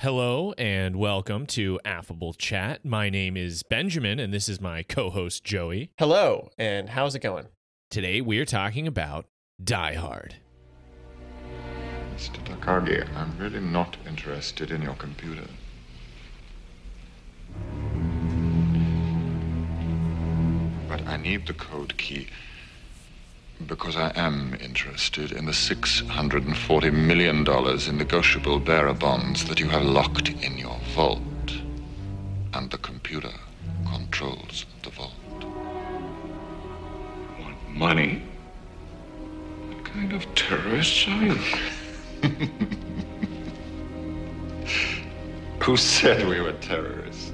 Hello and welcome to Affable Chat. My name is Benjamin and this is my co host Joey. Hello, and how's it going? Today we are talking about Die Hard. Mr. Takagi, I'm really not interested in your computer. But I need the code key because I am interested in the $640 million in negotiable bearer bonds that you have locked in your vault. And the computer controls the vault. You want money? What kind of terrorists are you? Who said we were terrorists?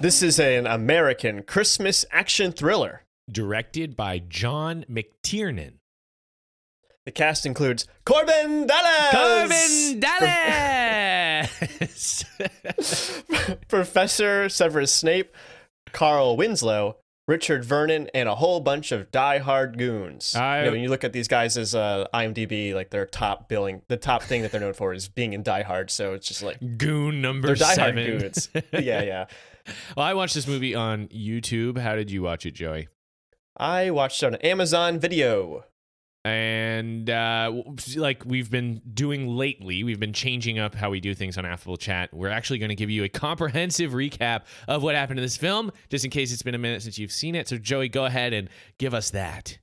This is an American Christmas action thriller. Directed by John McTiernan. The cast includes Korben Dallas, Korben Dallas! Professor Severus Snape, Carl Winslow, Richard Vernon, and a whole bunch of die-hard goons. I- You know, when you look at these guys as uh, IMDb, like their top billing, the top thing that they're known for is being in Die Hard. So it's just like Goon number they're Die Hard seven. goons. yeah, yeah. well, I watched this movie on YouTube. How did you watch it, Joey? I watched on Amazon Video. and uh, like we've been doing lately, we've been changing up how we do things on Affable Chat. We're actually going to give you a comprehensive recap of what happened in this film, just in case it's been a minute since you've seen it. So, Joey, go ahead and give us that.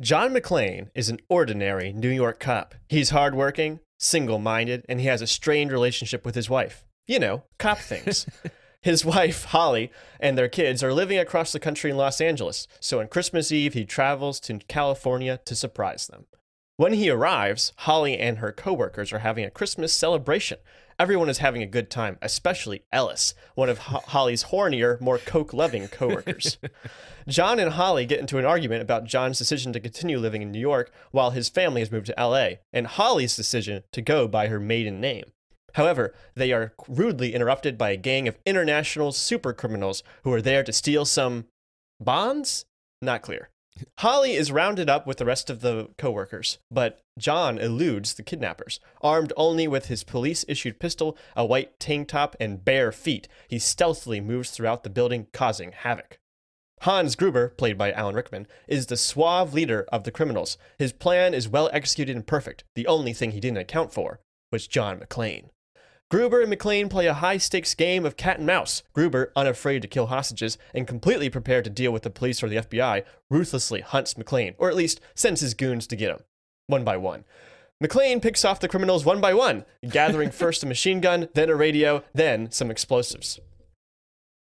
John McClane is an ordinary New York cop. He's hardworking, single minded, and he has a strained relationship with his wife. You know, cop things. his wife, Holly, and their kids are living across the country in Los Angeles, so on Christmas Eve, he travels to California to surprise them. When he arrives, Holly and her coworkers are having a Christmas celebration. Everyone is having a good time, especially Ellis, one of Ho- Holly's hornier, more coke-loving coworkers. John and Holly get into an argument about John's decision to continue living in New York while his family has moved to LA, and Holly's decision to go by her maiden name. However, they are rudely interrupted by a gang of international supercriminals who are there to steal some bonds? Not clear. Holly is rounded up with the rest of the coworkers, but John eludes the kidnappers. Armed only with his police issued pistol, a white tank top, and bare feet, he stealthily moves throughout the building, causing havoc. Hans Gruber, played by Alan Rickman, is the suave leader of the criminals. His plan is well executed and perfect. The only thing he didn't account for was John McClane. Gruber and McClane play a high stakes game of cat and mouse. Gruber, unafraid to kill hostages and completely prepared to deal with the police or the FBI, ruthlessly hunts McClane, or at least sends his goons to get him, one by one. McClane picks off the criminals one by one, gathering first a machine gun, then a radio, then some explosives.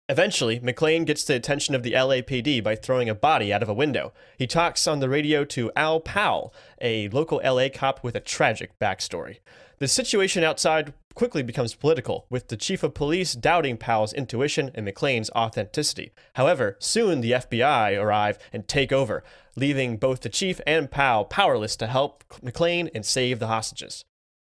Eventually, McClane gets the attention of the LAPD by throwing a body out of a window. He talks on the radio to Al Powell, a local LA cop with a tragic backstory. The situation outside quickly becomes political, with the chief of police doubting Powell's intuition and McClane's authenticity. However, soon the FBI arrive and take over, leaving both the chief and Powell powerless to help McClane and save the hostages.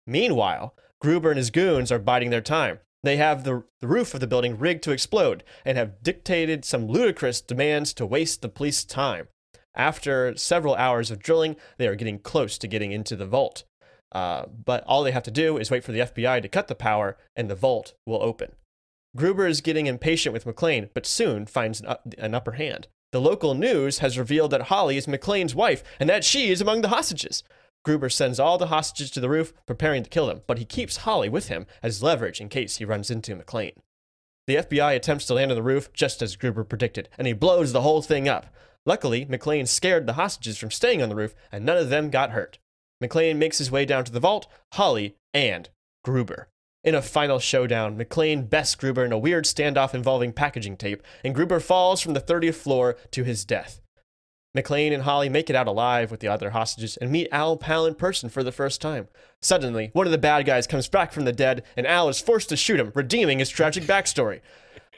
Meanwhile, Gruber and his goons are biding their time. They have the, the roof of the building rigged to explode and have dictated some ludicrous demands to waste the police time. After several hours of drilling, they are getting close to getting into the vault. Uh, but all they have to do is wait for the FBI to cut the power, and the vault will open. Gruber is getting impatient with McClane, but soon finds an, up, an upper hand. The local news has revealed that Holly is McClane's wife and that she is among the hostages. Gruber sends all the hostages to the roof, preparing to kill them, but he keeps Holly with him as leverage in case he runs into McClane. The FBI attempts to land on the roof just as Gruber predicted, and he blows the whole thing up. Luckily, McClane scared the hostages from staying on the roof, and none of them got hurt. McClane makes his way down to the vault, Holly, and Gruber. In a final showdown, McClane bests Gruber in a weird standoff involving packaging tape, and Gruber falls from the 30th floor to his death. McClane and Holly make it out alive with the other hostages and meet Al Powell in person for the first time. Suddenly, one of the bad guys comes back from the dead, and Al is forced to shoot him, redeeming his tragic backstory.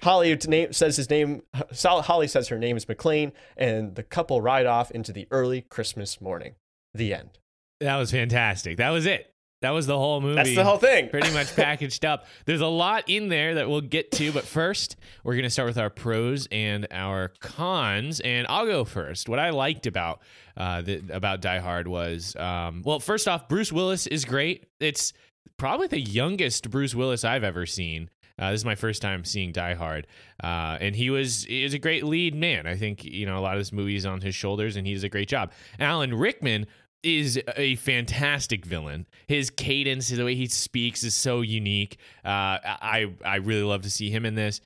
Holly says his name. Holly says her name is McClane, and the couple ride off into the early Christmas morning. The end. That was fantastic. That was it. That was the whole movie. That's the whole thing. Pretty much packaged up. There's a lot in there that we'll get to, but first, we're going to start with our pros and our cons. And I'll go first. What I liked about uh, the, about Die Hard was, um, well, first off, Bruce Willis is great. It's probably the youngest Bruce Willis I've ever seen. Uh, this is my first time seeing Die Hard, uh, and he was he was a great lead man. I think you know a lot of this movie is on his shoulders, and he does a great job. Alan Rickman is a fantastic villain. His cadence, the way he speaks, is so unique. Uh, I I really love to see him in this.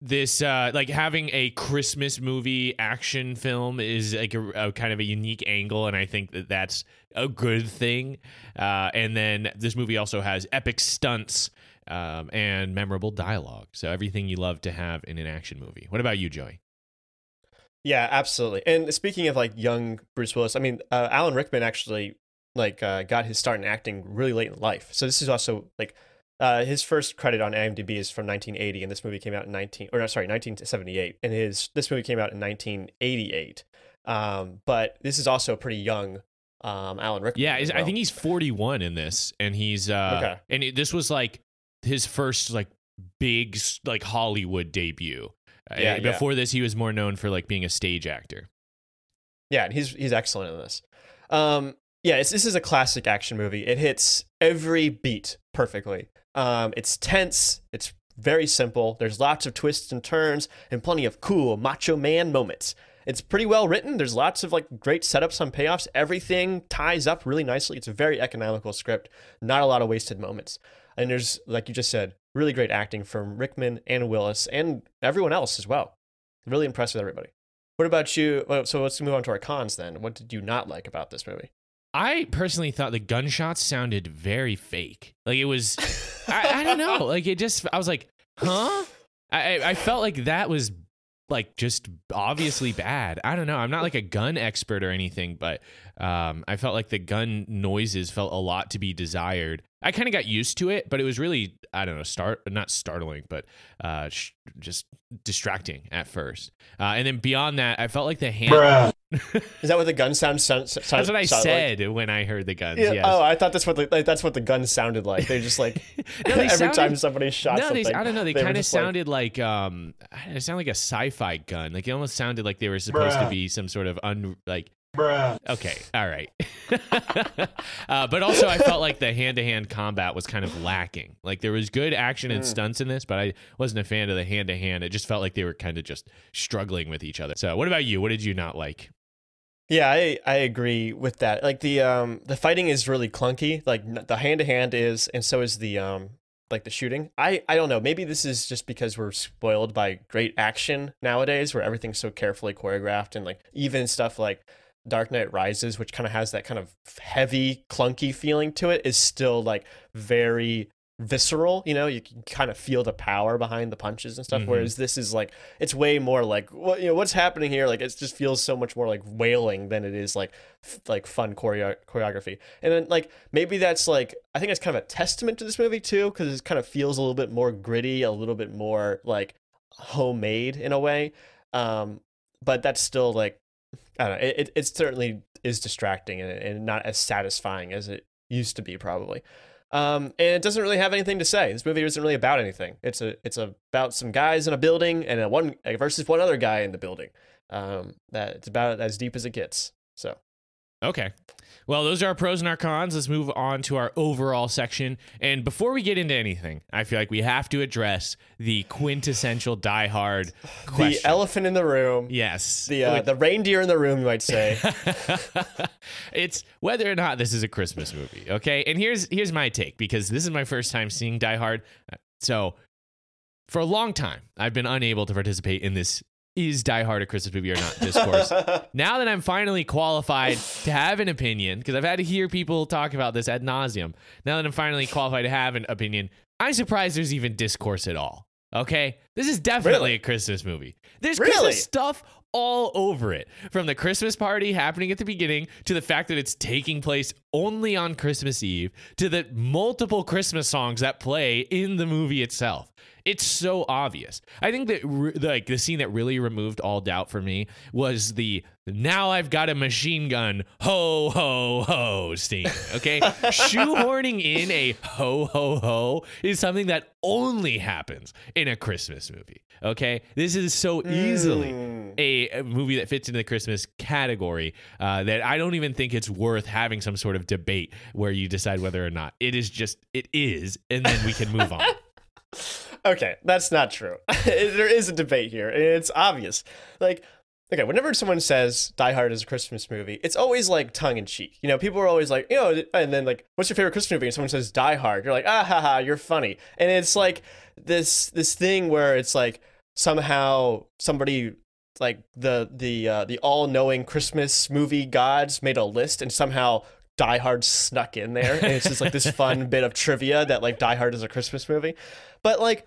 This uh, like having a Christmas movie action film is like a, a kind of a unique angle, and I think that that's a good thing. Uh, and then this movie also has epic stunts um, and memorable dialogue. So everything you love to have in an action movie. What about you, Joey? Yeah, absolutely. And speaking of like young Bruce Willis, I mean, uh, Alan Rickman actually like uh, got his start in acting really late in life. So this is also like uh, his first credit on IMDb is from 1980, and this movie came out in 19 or no, sorry 1978, and his this movie came out in 1988. Um, but this is also pretty young. Um, Alan Rickman. Yeah, as I think he's 41 in this, and he's uh, Okay. and it, this was like his first like big like Hollywood debut. Uh, Yeah, yeah. before this, he was more known for like being a stage actor. Yeah, and he's he's excellent in this. Um, yeah, it's, this is a classic action movie. It hits every beat perfectly. Um, it's tense. It's very simple. There's lots of twists and turns and plenty of cool macho man moments. It's pretty well written. There's lots of like great setups on payoffs. Everything ties up really nicely. It's a very economical script. Not a lot of wasted moments. And there's like you just said, really great acting from Rickman and Willis and everyone else as well. Really impressed with everybody. What about you? Well, so let's move on to our cons then. What did you not like about this movie? I personally thought the gunshots sounded very fake. Like it was, I, I don't know. Like it just, I was like, huh? I, I felt like that was like just obviously bad. I don't know. I'm not like a gun expert or anything, but um, I felt like the gun noises felt a lot to be desired. I kind of got used to it, but it was really, I don't know, start not startling, but uh, sh- just distracting at first. Uh, and then beyond that, I felt like the hand. Is that what the gun sound? sound, sound That's what I sound like? said when I heard the guns. Yeah. yes. Oh, I thought that's what the like, that's what the gun sounded like. They just like No, they every sounded- time somebody shot no, they. I don't know. They, were kind of just like- sounded like, um, it sounded like a sci-fi gun. Like it almost sounded like they were supposed to be some sort of un like. Bruh. Okay, all right. uh, but also, I felt like the hand-to-hand combat was kind of lacking. Like there was good action and Mm. stunts in this, but I wasn't a fan of the hand-to-hand. It just felt like they were kind of just struggling with each other. So, what about you? What did you not like? Yeah, I I agree with that. Like the um the fighting is really clunky. Like the hand to hand is, and so is the um like the shooting. I I don't know. Maybe this is just because we're spoiled by great action nowadays, where everything's so carefully choreographed and like even stuff like Dark Knight Rises, which kind of has that kind of heavy, clunky feeling to it, is still like very visceral. You know, you can kind of feel the power behind the punches and stuff. Mhm. Whereas this is like it's way more like what you know what's happening here. Like it just feels so much more like wailing than it is like f- like fun choreo- choreography. And then like maybe that's like I think it's kind of a testament to this movie too because it kind of feels a little bit more gritty, a little bit more like homemade in a way. Um, but that's still like I don't know. It, it, certainly is distracting and, and not as satisfying as it used to be, probably. Um, and it doesn't really have anything to say. This movie isn't really about anything. It's a it's about some guys in a building and a one versus one other guy in the building. Um, that it's about as deep as it gets. So Okay. Well, those are our pros and our cons. Let's move on to our overall section. And before we get into anything, I feel like we have to address the quintessential Die Hard question. the elephant in the room, yes. the uh, the reindeer in the room, you might say. it's whether or not this is a Christmas movie. Okay, and here's here's my take because this is my first time seeing Die Hard. So for a long time, I've been unable to participate in this is Die Hard a Christmas movie or not discourse. now that I'm finally qualified to have an opinion, because I've had to hear people talk about this ad nauseum. Now that I'm finally qualified to have an opinion, I'm surprised there's even discourse at all. Okay, this is definitely Really? a Christmas movie. There's Really? Christmas stuff all over it, from the Christmas party happening at the beginning to the fact that it's taking place only on Christmas Eve to the multiple Christmas songs that play in the movie itself. It's so obvious. I think that re- like the scene that really removed all doubt for me was the now I've got a machine gun ho ho ho scene. Okay, shoehorning in a ho ho ho is something that only happens in a Christmas movie. Okay, this is so easily Mm. a, a movie that fits into the Christmas category uh, that I don't even think it's worth having some sort of debate where you decide whether or not it is just it is, and then we can move on. Okay, that's not true. there is a debate here, it's obvious. Like, okay, whenever someone says Die Hard is a Christmas movie, it's always like tongue in cheek. You know, people are always like, you know, and then like, what's your favorite Christmas movie? And someone says Die Hard, you're like, ah ha ha, you're funny. And it's like this this thing where it's like somehow somebody like the the uh, the all knowing Christmas movie gods made a list and somehow Die Hard snuck in there, and it's just like this fun bit of trivia that like Die Hard is a Christmas movie. But like,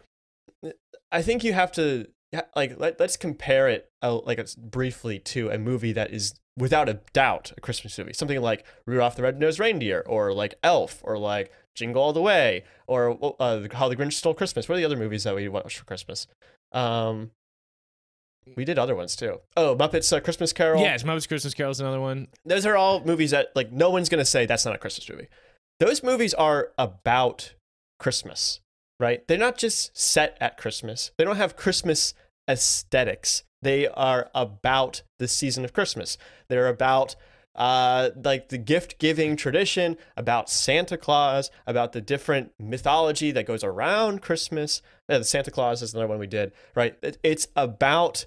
I think you have to like let, let's compare it uh, like it's briefly to a movie that is without a doubt a Christmas movie, something like Rudolph the Red-Nosed Reindeer, or like Elf, or like Jingle All the Way, or uh, How the Grinch Stole Christmas. What are the other movies that we watch for Christmas? Um, we did other ones too. Oh, Muppets uh, Christmas Carol. yes, Muppets Christmas Carol is another one. those are all movies that like no one's gonna say that's not a Christmas movie. Those movies are about Christmas, right? They're not just set at Christmas. They don't have Christmas aesthetics. They are about the season of Christmas. They're about uh, like the gift giving tradition, about Santa Claus, about the different mythology that goes around Christmas. Yeah, the Santa Claus is another one we did, right? It- It's about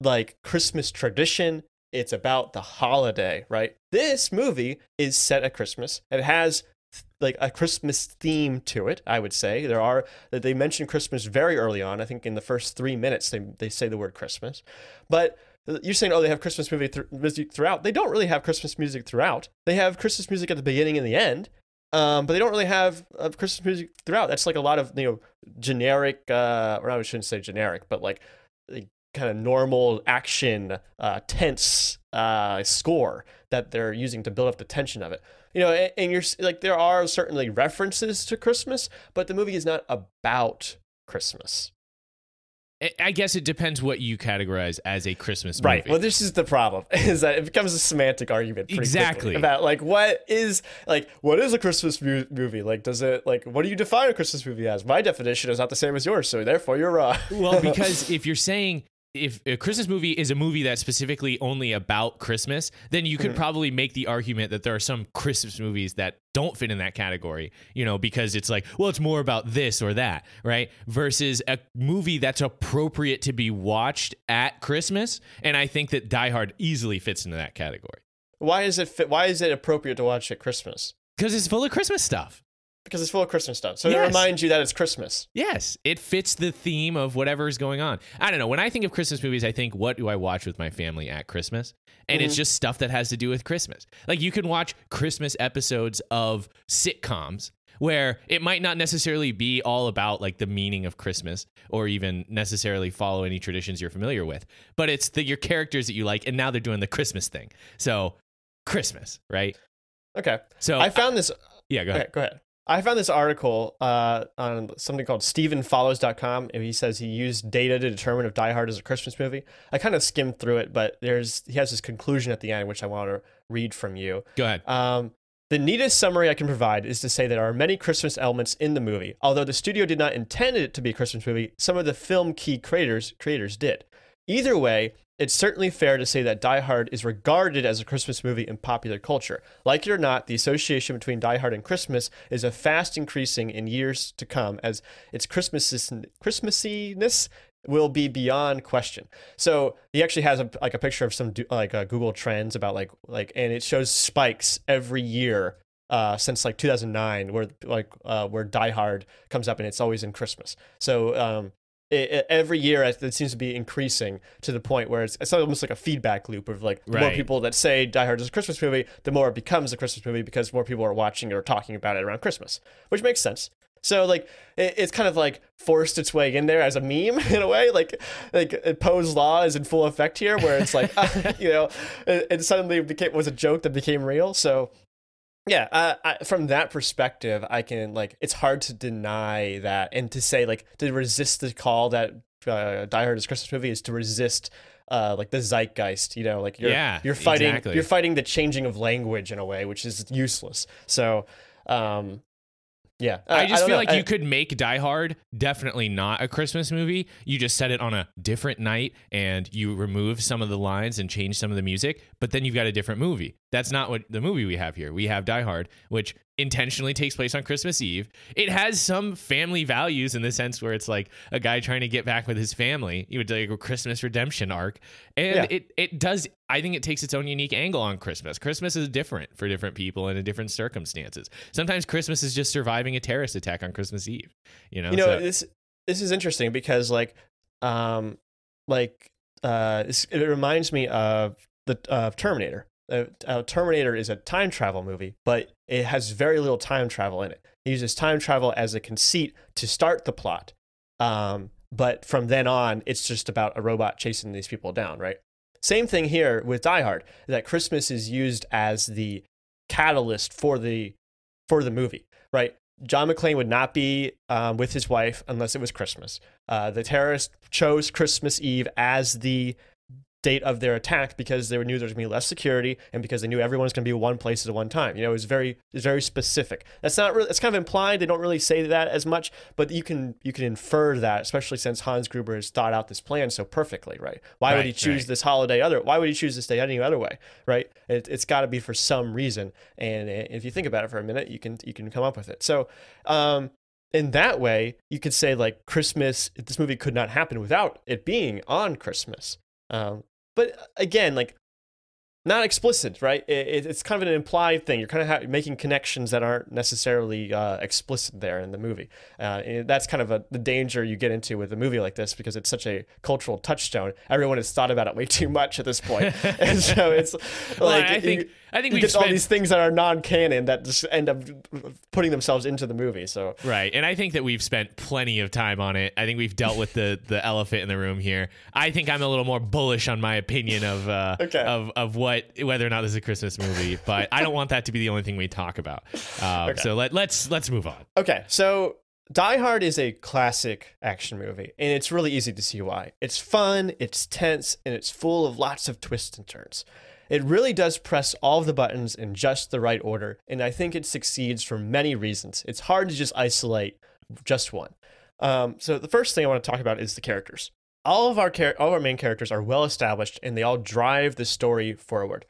like Christmas tradition. It's about the holiday, right? This movie is set at Christmas. It has like a Christmas theme to it, I would say. There are that they mention Christmas very early on. I think in the first three minutes they they say the word Christmas. But you're saying, oh, they have Christmas movie th- music throughout. They don't really have Christmas music throughout. They have Christmas music at the beginning and the end, um, but they don't really have uh, Christmas music throughout. That's like a lot of you know generic, uh, or I shouldn't say generic, but like kind of normal action, uh, tense uh, score that they're using to build up the tension of it. You know, and, and you're like there are certainly references to Christmas, but the movie is not about Christmas. I- I guess it depends what you categorize as a Christmas movie. Right. Well, this is the problem: is that it becomes a semantic argument. Pretty Exactly. about like what is like what is a Christmas mu- movie? Like, does it like what do you define a Christmas movie as? My definition is not the same as yours, so therefore you're wrong. well, because if you're saying if a Christmas movie is a movie that's specifically only about Christmas, then you could Mm-hmm. probably make the argument that there are some Christmas movies that don't fit in that category, you know, because it's like, well, it's more about this or that, right? Versus a movie that's appropriate to be watched at Christmas. And I think that Die Hard easily fits into that category why is it fit, why is it appropriate to watch at Christmas? because it's full of Christmas stuff. Because it's full of Christmas stuff. So it reminds you that it's Christmas. Yes, it fits the theme of whatever is going on. I don't know. When I think of Christmas movies, I think, what do I watch with my family at Christmas? And it's mm-hmm. just stuff that has to do with Christmas. Like you can watch Christmas episodes of sitcoms where it might not necessarily be all about like the meaning of Christmas or even necessarily follow any traditions you're familiar with, but it's the your characters that you like and now they're doing the Christmas thing. So Christmas, right? Okay. So I found this yeah, go ahead. Okay, go ahead. I found this article uh, on something called StephenFollows.com, and he says he used data to determine if Die Hard is a Christmas movie. I kind of skimmed through it, but there's he has this conclusion at the end, which I want to read from you. Go ahead. Um, the neatest summary I can provide is to say that there are many Christmas elements in the movie. Although the studio did not intend it to be a Christmas movie, some of the film key creators creators did. Either way, it's certainly fair to say that Die Hard is regarded as a Christmas movie in popular culture. Like it or not, the association between Die Hard and Christmas is a fast increasing in years to come as its Christmas Christmassiness will be beyond question. So he actually has a, like a picture of some like uh, Google Trends about like like and it shows spikes every year uh, since like 2009 where like uh, where Die Hard comes up and it's always in Christmas. So um, it, every year it, it seems to be increasing to the point where it's, it's almost like a feedback loop of like the more people that say Die Hard is a Christmas movie, the more it becomes a Christmas movie because more people are watching or talking about it around Christmas, which makes sense. So like it, it's kind of like forced its way in there as a meme in a way, like like Poe's law is in full effect here, where it's like you know, it, it suddenly became was a joke that became real. So Yeah, uh, I, from that perspective, I can like it's hard to deny that and to say like to resist the call that uh, Die Hard is Christmas movie is to resist uh, like the zeitgeist. You know, like you're Yeah, you're fighting exactly. you're fighting the changing of language in a way, which is useless. So, um, yeah, I just don't feel know. like I- you could make Die Hard definitely not a Christmas movie. You just set it on a different night and you remove some of the lines and change some of the music, but then you've got a different movie. That's not what the movie we have here. We have Die Hard, which intentionally takes place on Christmas Eve. It has some family values in the sense where it's like a guy trying to get back with his family. You would like a Christmas redemption arc. And Yeah. it it does I think it takes its own unique angle on Christmas. Christmas is different for different people and in different circumstances. Sometimes Christmas is just surviving a terrorist attack on Christmas Eve. You know, you know So- this this is interesting because like um like uh it reminds me of the uh, terminator uh, uh, terminator is a time travel movie but it has very little time travel in it. It uses time travel as a conceit to start the plot um but from then on it's just about a robot chasing these people down right? Same thing here with die hard that christmas is used as the catalyst for the for the movie right? John McClane would not be um, with his wife unless it was Christmas. Uh, the terrorists chose Christmas Eve as the date of their attack because they knew there was going to be less security and because they knew everyone was going to be in one place at one time. You know, it was very, it was very specific. That's not really, it's kind of implied. They don't really say that as much, but you can, you can infer that, especially since Hans Gruber has thought out this plan so perfectly, right? Why would he choose right. this holiday other? Why would he choose this day any other way, right? It, it's got to be for some reason. And if you think about it for a minute, you can, you can come up with it. So, um, in that way, you could say like Christmas. This movie could not happen without it being on Christmas. Um, but uh, again, like not explicit, right? It, it- it's kind of an implied thing. You're kind of ha- making connections that aren't necessarily uh, explicit there in the movie. Uh, and that's kind of a, the danger you get into with a movie like this because it's such a cultural touchstone. Everyone has thought about it way too much at this point. and so it's Well, like I think you- I think we've get all these things that are non-canon that just end up putting themselves into the movie. So Right. And I think that we've spent plenty of time on it. I think we've dealt with the the elephant in the room here. I think I'm a little more bullish on my opinion of uh Okay. of of what whether or not this is a Christmas movie, but I don't want that to be the only thing we talk about. Um, Okay. so let let's let's move on. Okay, so Die Hard is a classic action movie, and it's really easy to see why. It's fun, it's tense, and it's full of lots of twists and turns. It really does press all of the buttons in just the right order, and I think it succeeds for many reasons. It's hard to just isolate just one. Um, so the first thing I want to talk about is the characters. All of our char- all of our main characters are well established, and they all drive the story forward.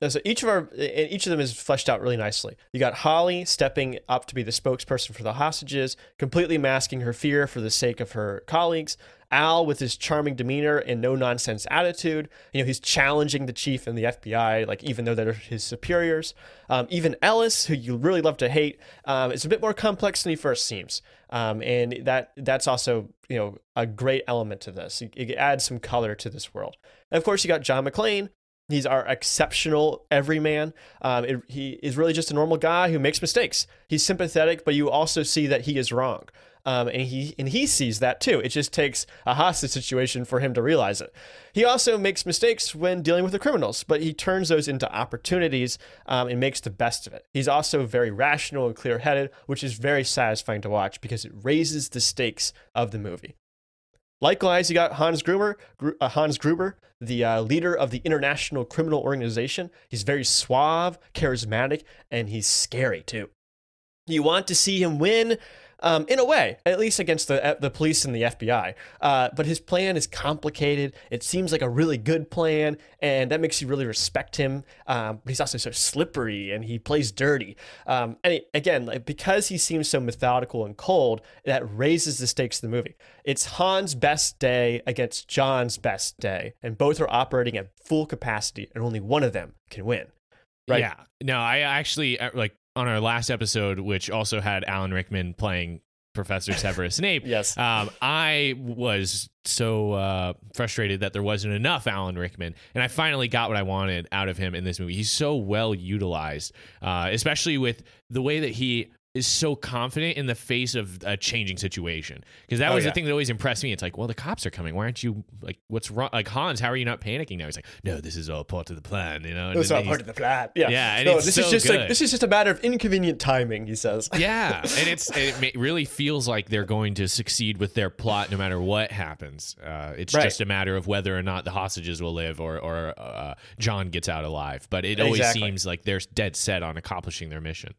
Now, So each of our and each of them is fleshed out really nicely. You got Holly stepping up to be the spokesperson for the hostages, completely masking her fear for the sake of her colleagues. Al with his charming demeanor and no nonsense attitude. You know, he's challenging the chief and the FBI, like even though they're his superiors. Um, even Ellis, who you really love to hate, um, is a bit more complex than he first seems. Um, and that that's also you know a great element to this. It, it adds some color to this world. And of course, you got John McClane, He's our exceptional everyman. Um, it, he is really just a normal guy who makes mistakes. He's sympathetic, but you also see that he is wrong. Um, and he and he sees that too. It just takes a hostage situation for him to realize it. He also makes mistakes when dealing with the criminals, but he turns those into opportunities um, and makes the best of it. He's also very rational and clear-headed, which is very satisfying to watch because it raises the stakes of the movie. Likewise, you got Hans Gruber, Gru- uh, Hans Gruber, the uh, leader of the International Criminal Organization. He's very suave, charismatic, and he's scary too. You want to see him win, um, in a way, at least against the the police and the FBI. Uh, but his plan is complicated. It seems like a really good plan, and that makes you really respect him. Um, but he's also so slippery, and he plays dirty. Um, and it- again, like, because he seems so methodical and cold, that raises the stakes of the movie. It's Han's best day against John's best day, and both are operating at full capacity, and only one of them can win. Right. Yeah. No, I actually uh, like on our last episode, which also had Alan Rickman playing Professor Severus Snape. Yes. Um, I was so uh, frustrated that there wasn't enough Alan Rickman, and I finally got what I wanted out of him in this movie. He's so well utilized, uh, especially with the way that he is so confident in the face of a changing situation. Because that Oh, was the thing that always impressed me. It's like, well, the cops are coming. Why aren't you like, what's wrong? Like Hans, how are you not panicking now? He's like, no, this is all part of the plan. You know, It's all part of the plan. Yeah, Yeah, and no, it's this so is just good. like this is just a matter of inconvenient timing. He says. yeah, and it's it really feels like they're going to succeed with their plot no matter what happens. Uh, it's Right. just a matter of whether or not the hostages will live or or uh, John gets out alive. But it always Exactly. seems like they're dead set on accomplishing their mission.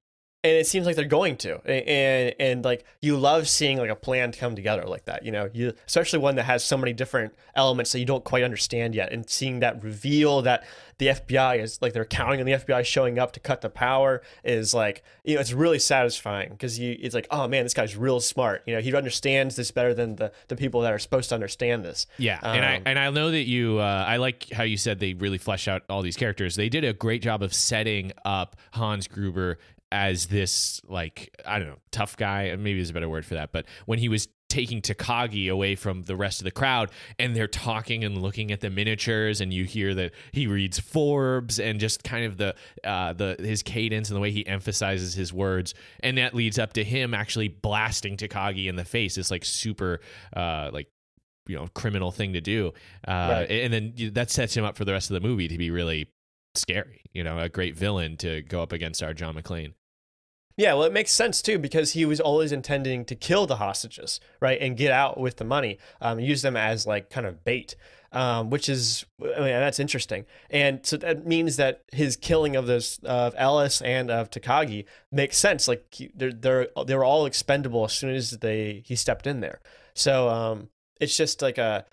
And it seems like they're going to and and like you love seeing like a plan come together like that you know you especially one that has so many different elements that you don't quite understand yet and seeing that reveal that the FBI is like they're counting on the FBI showing up to cut the power is like you know it's really satisfying because you it's like oh man this guy's real smart you know he understands this better than the the people that are supposed to understand this Yeah, and I Um, and I know that you. Uh, I like how you said they really flesh out all these characters. They did a great job of setting up Hans Gruber as this like I don't know tough guy. Maybe is a better word for that. But when he was taking Takagi away from the rest of the crowd, and they're talking and looking at the miniatures, and you hear that he reads Forbes and just kind of the uh, the his cadence and the way he emphasizes his words, and that leads up to him actually blasting Takagi in the face. It's like super uh, like you know criminal thing to do uh, Right. and then that sets him up for the rest of the movie to be really scary you know a great villain to go up against our john mcclane Yeah, well, it makes sense too because he was always intending to kill the hostages, right, and get out with the money, um, use them as like kind of bait, um, which is, I mean, that's interesting, and so that means that his killing of this of Ellis and of Takagi makes sense. Like they're they're they were all expendable as soon as they he stepped in there. So um, it's just like a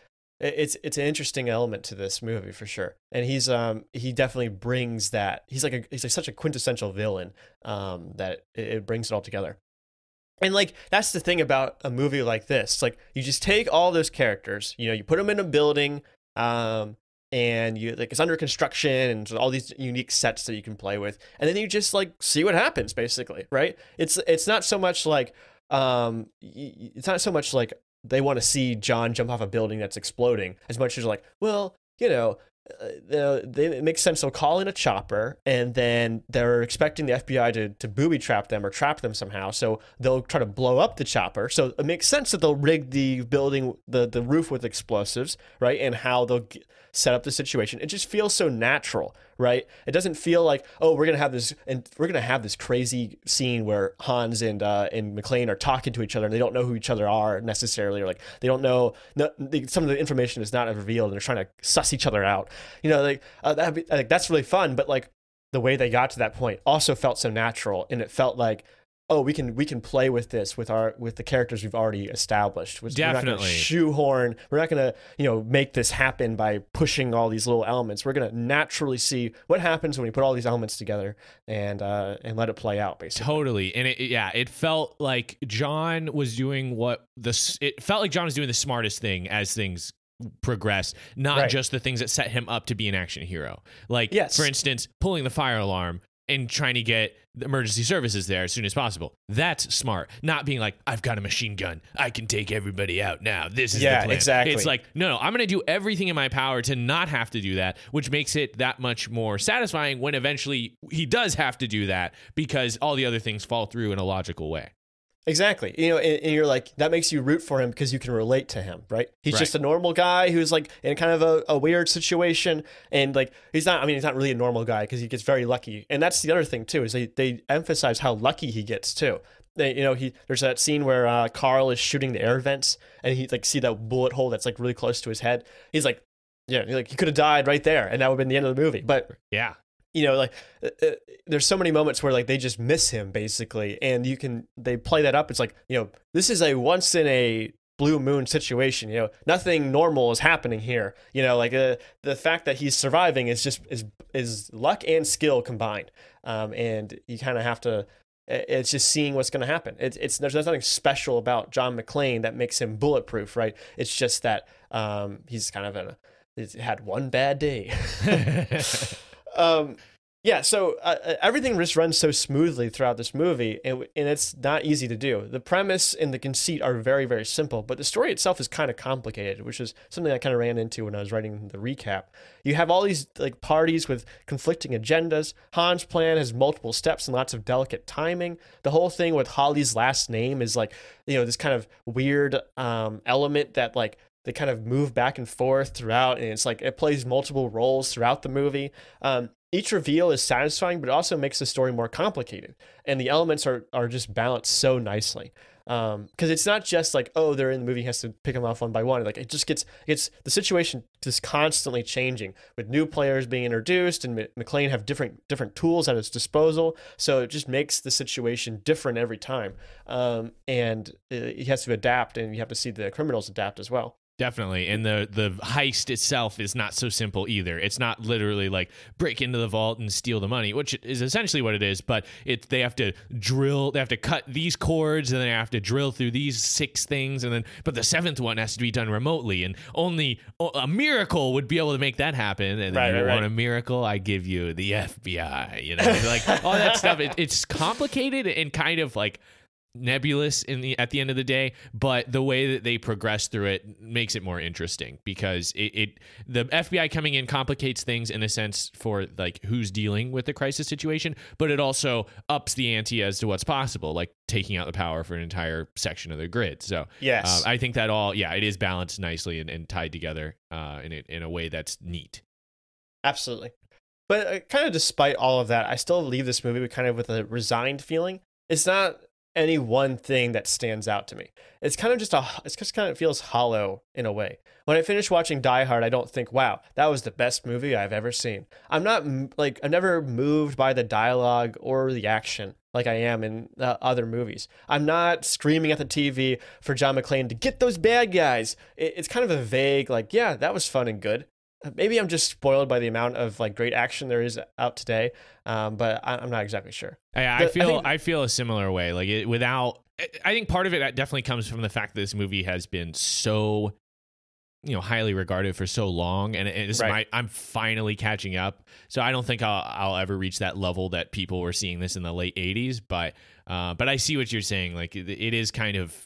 it's it's an interesting element to this movie for sure. And he's um he definitely brings that he's like a he's like such a quintessential villain um that it, it brings it all together. And like that's the thing about a movie like this. Like you just take all those characters you know you put them in a building um and you like it's under construction and all these unique sets that you can play with. And then you just like see what happens basically right? It's it's not so much like um it's not so much like they want to see John jump off a building that's exploding as much as like, well, you know, uh, they, it makes sense. They'll call in a chopper, and then they're expecting the FBI to, to booby trap them or trap them somehow. So they'll try to blow up the chopper. So it makes sense that they'll rig the building, the, the roof with explosives, right? And how they'll set up the situation. It just feels so natural, right? It doesn't feel like, oh, we're gonna have this, and we're gonna have this crazy scene where Hans and uh, and McClane are talking to each other, and they don't know who each other are necessarily, or like they don't know. No, they, some of the information is not revealed, and they're trying to suss each other out. You know, like uh, that'd be, like that's really fun, but like the way they got to that point also felt so natural, and it felt like. Oh, we can we can play with this with our with the characters we've already established. We're not gonna Definitely. shoehorn. We're not gonna you know make this happen by pushing all these little elements. We're gonna naturally see what happens when we put all these elements together and uh, and let it play out. Basically, Totally, and it, yeah, it felt like John was doing what the it felt like John was doing the smartest thing as things progress, not Right. just the things that set him up to be an action hero. Like, Yes. for instance, pulling the fire alarm and trying to get emergency services there as soon as possible. That's smart. Not being like, I've got a machine gun, I can take everybody out now. This is Yeah, the plan. exactly. It's like, no, no, I'm going to do everything in my power to not have to do that, which makes it that much more satisfying when eventually he does have to do that because all the other things fall through in a logical way. Exactly. You know, and, and you're like, that makes you root for him because you can relate to him, right? He's Right. just a normal guy who's like in kind of a, a weird situation. And like, he's not, I mean, he's not really a normal guy because he gets very lucky. And that's the other thing, too, is they, they emphasize how lucky he gets, too. They, you know, he there's that scene where uh, Carl is shooting the air vents and he like see that bullet hole that's like really close to his head. He's like, yeah, he's like he could have died right there, and that would have been the end of the movie. But Yeah. You know like uh, uh, there's so many moments where like they just miss him basically and you can they play that up it's like you know this is a once in a blue moon situation you know nothing normal is happening here you know like uh, the fact that he's surviving is just is is luck and skill combined um, and you kind of have to it's just seeing what's going to happen it's, it's there's nothing special about john mcclane that makes him bulletproof right? It's just that um, he's kind of a he's had one bad day um, Yeah, so uh, uh, everything just runs so smoothly throughout this movie, and, and it's not easy to do. The premise and the conceit are very, very simple, but the story itself is kind of complicated, which is something I kind of ran into when I was writing the recap. You have all these like parties with conflicting agendas. Han's plan has multiple steps and lots of delicate timing. The whole thing with Holly's last name is like, you know, this kind of weird um, element that like they kind of move back and forth throughout and it's like it plays multiple roles throughout the movie um, each reveal is satisfying, but also makes the story more complicated. And the elements are, are just balanced so nicely. Because um, it's not just like, oh, they're in the movie, has to pick them off one by one. Like it just gets, it's the situation just constantly changing with new players being introduced and mcclane have different different tools at his disposal. So it just makes the situation different every time. Um, and uh, he has to adapt and you have to see the criminals adapt as well. Definitely. And the the heist itself is not so simple either. It's not literally like break into the vault and steal the money, which is essentially what it is, but it they have to drill, they have to cut these cords and then they have to drill through these six things and then but the seventh one has to be done remotely and only a miracle would be able to make that happen. And right, you right, want right. a miracle, I give you the FBI, you know, like all that stuff. It, it's complicated and kind of like nebulous in the at the end of the day but the way that they progress through it makes it more interesting because it, it, the FBI coming in complicates things in a sense for like who's dealing with the crisis situation but it also ups the ante as to what's possible like taking out the power for an entire section of the grid. So yes. uh, I think that all yeah it is balanced nicely and, and tied together uh, in, a, in a way that's neat. Absolutely. But uh, kind of despite all of that I still leave this movie with kind of with a resigned feeling. It's not any one thing that stands out to me. It's kind of just a it's just kind of feels hollow in a way. When I finish watching Die Hard, I don't think, "Wow, that was the best movie I've ever seen." I'm not like I'm never moved by the dialogue or the action like I am in uh, other movies. I'm not screaming at the TV for John McClane to get those bad guys. It, it's kind of a vague like, "Yeah, that was fun and good." Maybe I'm just spoiled by the amount of like great action there is out today, um, but I, am not exactly sure. I, I feel I, think, I, feel a similar way. Like it, without, I think part of it definitely comes from the fact that this movie has been so, you know, highly regarded for so long, and it's right. my I'm finally catching up. So I don't think I'll I'll ever reach that level that people were seeing this in the late '80s, but uh, but I see what you're saying. Like it, it is kind of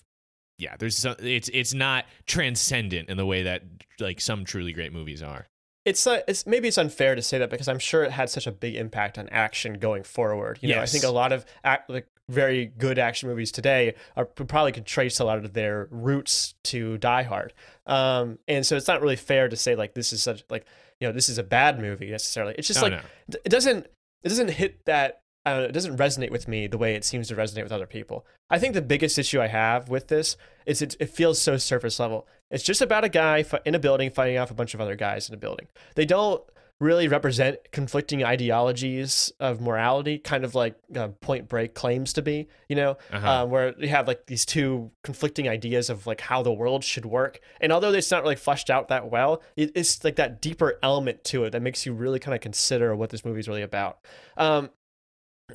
yeah, there's some, it's it's not transcendent in the way that like some truly great movies are. It's uh, it's maybe it's unfair to say that because I'm sure it had such a big impact on action going forward. You yes. know, I think a lot of act, like very good action movies today are probably could trace a lot of their roots to Die Hard. Um, and so it's not really fair to say like this is such like you know this is a bad movie necessarily. It's just like no. it doesn't it doesn't hit that know, it doesn't resonate with me the way it seems to resonate with other people. I think the biggest issue I have with this is it, it feels so surface level. It's just about a guy in a building fighting off a bunch of other guys in a building. They don't really represent conflicting ideologies of morality, kind of like uh, Point Break claims to be, you know, uh-huh. um, where you have like these two conflicting ideas of like how the world should work. And although it's not really fleshed out that well, it, it's like that deeper element to it that makes you really kind of consider what this movie is really about. Um,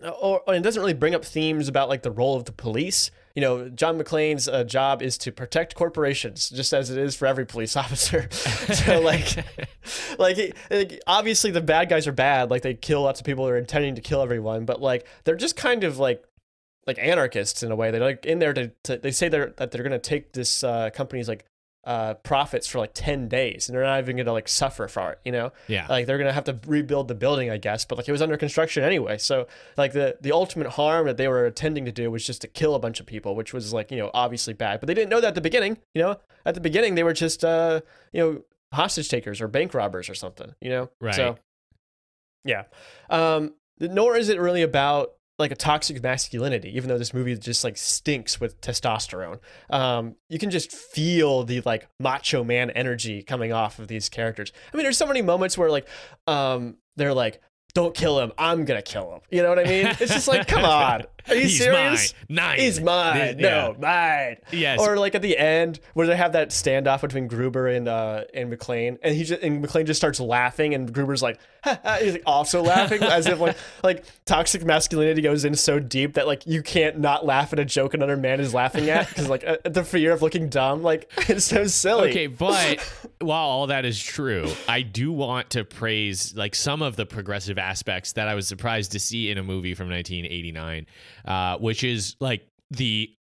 or, or, it doesn't really bring up themes about like the role of the police. You know, John McClane's uh, job is to protect corporations, just as it is for every police officer. so like, like, obviously the bad guys are bad. Like they kill lots of people. They're intending to kill everyone, but like they're just kind of like like anarchists in a way. They're like in there to, to they say they're that they're gonna take this uh, company's like uh, profits for like 10 days and they're not even gonna like suffer for it you know? Yeah. Like they're gonna have to rebuild the building i guess but like it was under construction anyway so like the the ultimate harm that they were intending to do was just to kill a bunch of people which was like you know obviously bad but they didn't know that at the beginning you know? At the beginning they were just uh you know hostage takers or bank robbers or something you know? Right. so yeah. Um nor is it really about like a toxic masculinity, even though this movie just like stinks with testosterone. Um, you can just feel the like macho man energy coming off of these characters. I mean, there's so many moments where like um, they're like, "Don't kill him, I'm gonna kill him." You know what I mean? It's just like, come on, Are you He's serious? mine. Nine. He's mine. Yeah. No, mine. Yes. Or like at the end where they have that standoff between Gruber and uh and McClane, and he just and McClane just starts laughing, and Gruber's like, ha, ha, he's like also laughing as if like like toxic masculinity goes in so deep that like you can't not laugh at a joke another man is laughing at because like uh, the fear of looking dumb, like it's so silly. Okay, but while all that is true, I do want to praise like some of the progressive aspects that I was surprised to see in a movie from 1989, uh, which is like the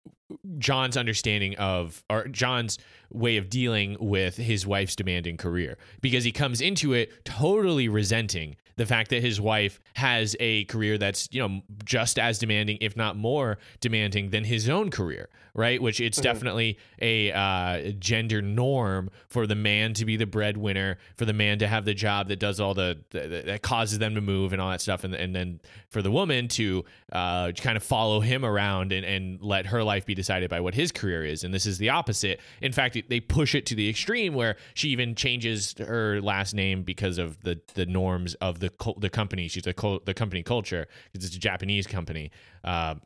John's understanding of or John's way of dealing with his wife's demanding career. Because he comes into it totally resenting the fact that his wife has a career that's you know just as demanding if not more demanding than his own career right? Which it's definitely a uh, gender norm for the man to be the breadwinner for the man to have the job that does all the, the that causes them to move and all that stuff and, and then for the woman to uh, kind of follow him around and, and let her life be decided by what his career is. And this is the opposite. In fact they push it to the extreme where she even changes her last name because of the the norms of the the company. She's a the company culture. Because it's a Japanese company. Uh,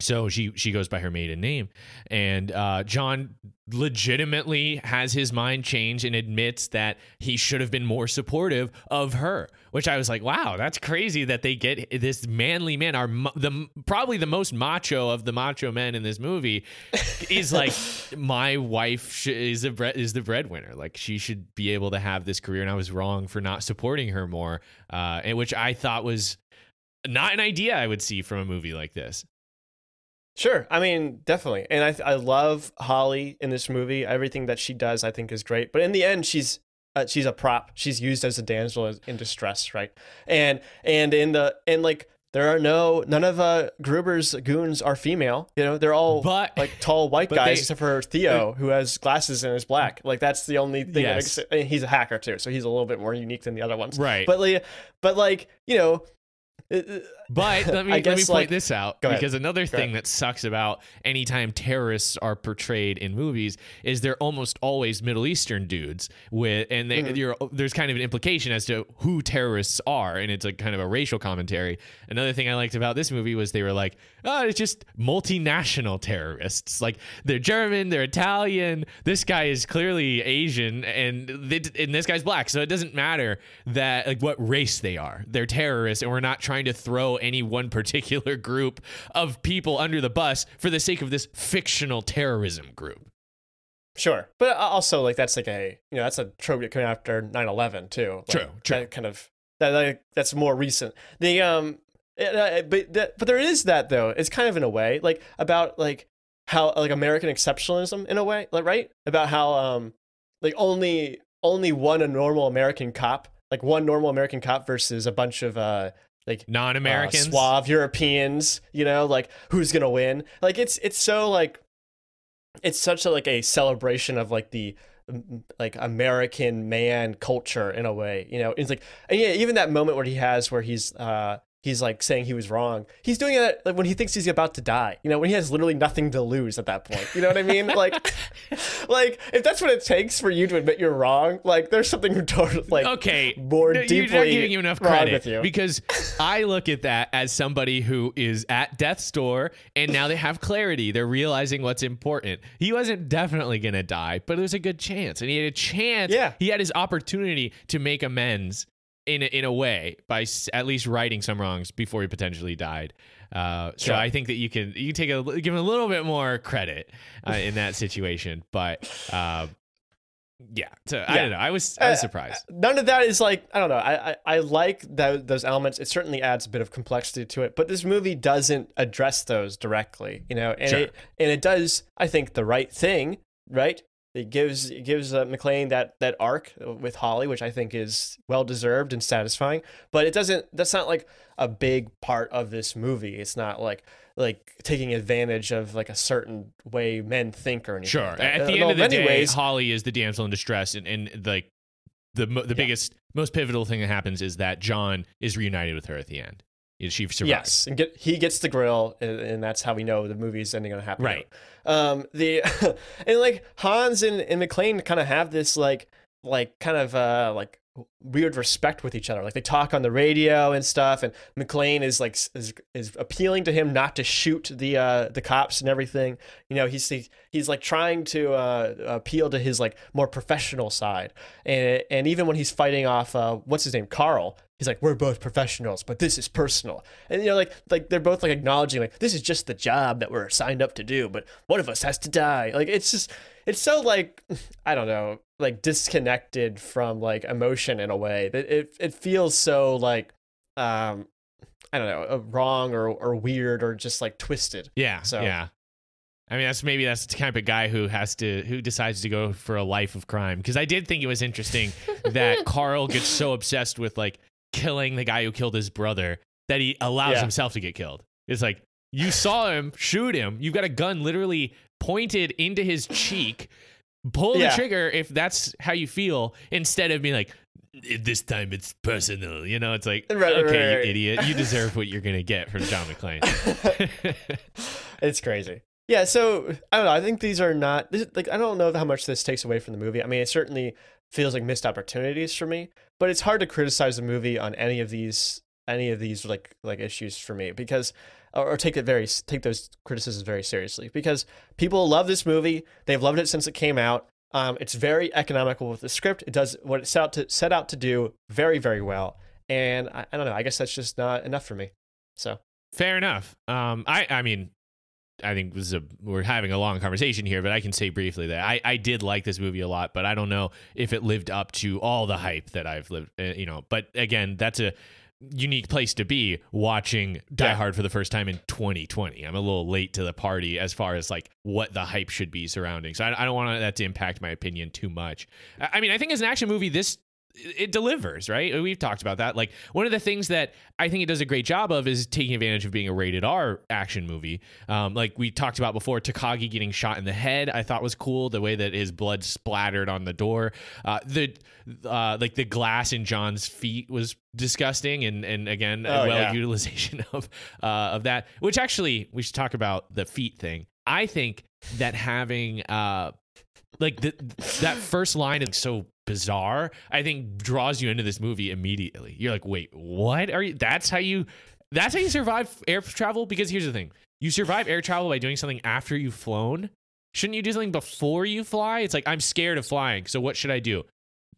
so she she goes by her maiden name, and uh, John legitimately has his mind changed and admits that he should have been more supportive of her. Which I was like, wow, that's crazy that they get this manly man, our the probably the most macho of the macho men in this movie, is like my wife is the is the breadwinner. Like she should be able to have this career, and I was wrong for not supporting her more, uh, and which I thought was not an idea I would see from a movie like this. Sure. I mean, definitely. And I I love Holly in this movie. Everything that she does, I think, is great. But in the end, she's uh, she's a prop. She's used as a damsel in distress, right? And and in the and like there are no none of uh, Gruber's goons are female. You know, they're all But- like tall white guys, they- except for Theo, who has glasses and is black. Like that's the only thing. that Yes. makes- and he's a hacker too, so he's a little bit more unique than the other ones. Right. But like, but like you know. But let me let me point like- this out because another thing ahead. that sucks about anytime terrorists are portrayed in movies is they're almost always Middle Eastern dudes with and they, Mm-hmm. you're, there's kind of an implication as to who terrorists are and it's a kind of a racial commentary. Another thing I liked about this movie was they were like, oh, it's just multinational terrorists. Like they're German, they're Italian. This guy is clearly Asian and they, and this guy's black, so it doesn't matter that like what race they are. They're terrorists, and we're not trying to throw any one particular group of people under the bus for the sake of this fictional terrorism group. Sure, but also like that's like a you know that's a trope coming after 9-11 too. Like, True, true. That kind of that like, that's more recent. The um, uh, but that, but there is that though. It's kind of in a way like about like how like American exceptionalism in a way, like right about how um like only only one a normal American cop like one normal American cop versus a bunch of uh like Non-Americans. uh, suave Europeans, you know, like who's gonna win? Like it's it's so like it's such a like a celebration of like the like American man culture in a way, you know. It's like and yeah, even that moment where he has where he's uh he's like saying he was wrong. He's doing it like, when he thinks he's about to die. You know, when he has literally nothing to lose at that point. You know what I mean? like like if that's what it takes for you to admit you're wrong, like there's something totally like okay, more no, deeply you're not giving you enough credit with you. because I look at that as somebody who is at death's door and now they have clarity. They're realizing what's important. He wasn't definitely gonna die, but there's a good chance, and he had a chance. Yeah. he had his opportunity to make amends in a, in a way by s- at least righting some wrongs before he potentially died. Uh, so Sure. I think that you can you can take a give him a little bit more credit uh, in that situation, but. Uh, yeah, so I don't know. I was I was Uh, surprised. none of that is like I don't know. I I, I like tho- those elements. It certainly adds a bit of complexity to it, but this movie doesn't address those directly. You know, and Sure. it and it does I think the right thing. Right. It gives it gives uh, McClane that that arc with Holly, which I think is well deserved and satisfying. But it doesn't. That's not like a big part of this movie. It's not like like taking advantage of like a certain way men think or anything. Sure. like. At the Uh, end no, of the day, ways, Holly is the damsel in distress, and, and like the the biggest, most pivotal thing that happens is that John is reunited with her at the end. She survives. Yes, and get, he gets the grill, and, and that's how we know the movie is ending on a happy Right. note. Um, the and like Hans and, and McClane kind of have this like like kind of uh like weird respect with each other. Like they talk on the radio and stuff, and McClane is like is, is appealing to him not to shoot the uh, the cops and everything. You know, he's he, he's like trying to uh, appeal to his like more professional side, and and even when he's fighting off uh, what's his name, Carl. He's like, we're both professionals, but this is personal, and you know, like, like they're both like acknowledging, like, this is just the job that we're signed up to do, but one of us has to die. Like, it's just, it's so like, I don't know, like disconnected from like emotion in a way that it it feels so like um I don't know, uh, wrong or or weird or just like twisted. Yeah. So- yeah. I mean, that's maybe that's the kind of guy who has to who decides to go for a life of crime. Because I did think it was interesting that Carl gets so obsessed with like killing the guy who killed his brother that he allows Yeah. himself to get killed. It's like you saw him shoot him. You've got a gun literally pointed into his cheek. Pull the trigger if that's how you feel, instead of being like, this time it's personal. You know, it's like, Right, right, okay, right, you idiot, you deserve what you're gonna get from John McClane. it's crazy. Yeah, so I don't know. I think these are not this, like I don't know how much this takes away from the movie. I mean, it certainly feels like missed opportunities for me, but it's hard to criticize the movie on any of these any of these like like issues for me because or, take it very take those criticisms very seriously because people love this movie. They've loved it since it came out. Um, it's very economical with the script. It does what it set out to set out to do very very well. And I, I don't know. I guess that's just not enough for me. So Fair enough. Um, I, I mean, I think this is a we're having a long conversation here, but I can say briefly that I, I did like this movie a lot, but I don't know if it lived up to all the hype that I've lived, uh, you know. But again, that's a unique place to be watching Die Yeah. Hard for the first time in 2020. I'm a little late to the party as far as like what the hype should be surrounding. So I, I don't want that to impact my opinion too much. I I mean, I think as an action movie, this it delivers, right? We've talked about that. Like one of the things that I think it does a great job of is taking advantage of being a rated R action movie. Um, like we talked about before, Takagi getting shot in the head, I thought was cool. The way that his blood splattered on the door, uh, the uh, like the glass in John's feet was disgusting, and and again, Oh, well yeah. utilization of uh, of that. Which actually, we should talk about the feet thing. I think that having uh, like the, that first line is so bizarre i think draws you into this movie immediately you're like wait what are you that's how you that's how you survive air travel because here's the thing you survive air travel by doing something after you've flown shouldn't you do something before you fly it's like i'm scared of flying so what should i do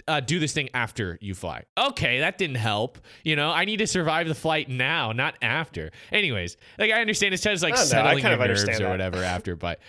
uh, do this thing after you fly. Okay, that didn't help. You know, I need to survive the flight now, not after. Anyways, like I understand it's just like I don't know, I settling kind your of nerves or that. whatever after, but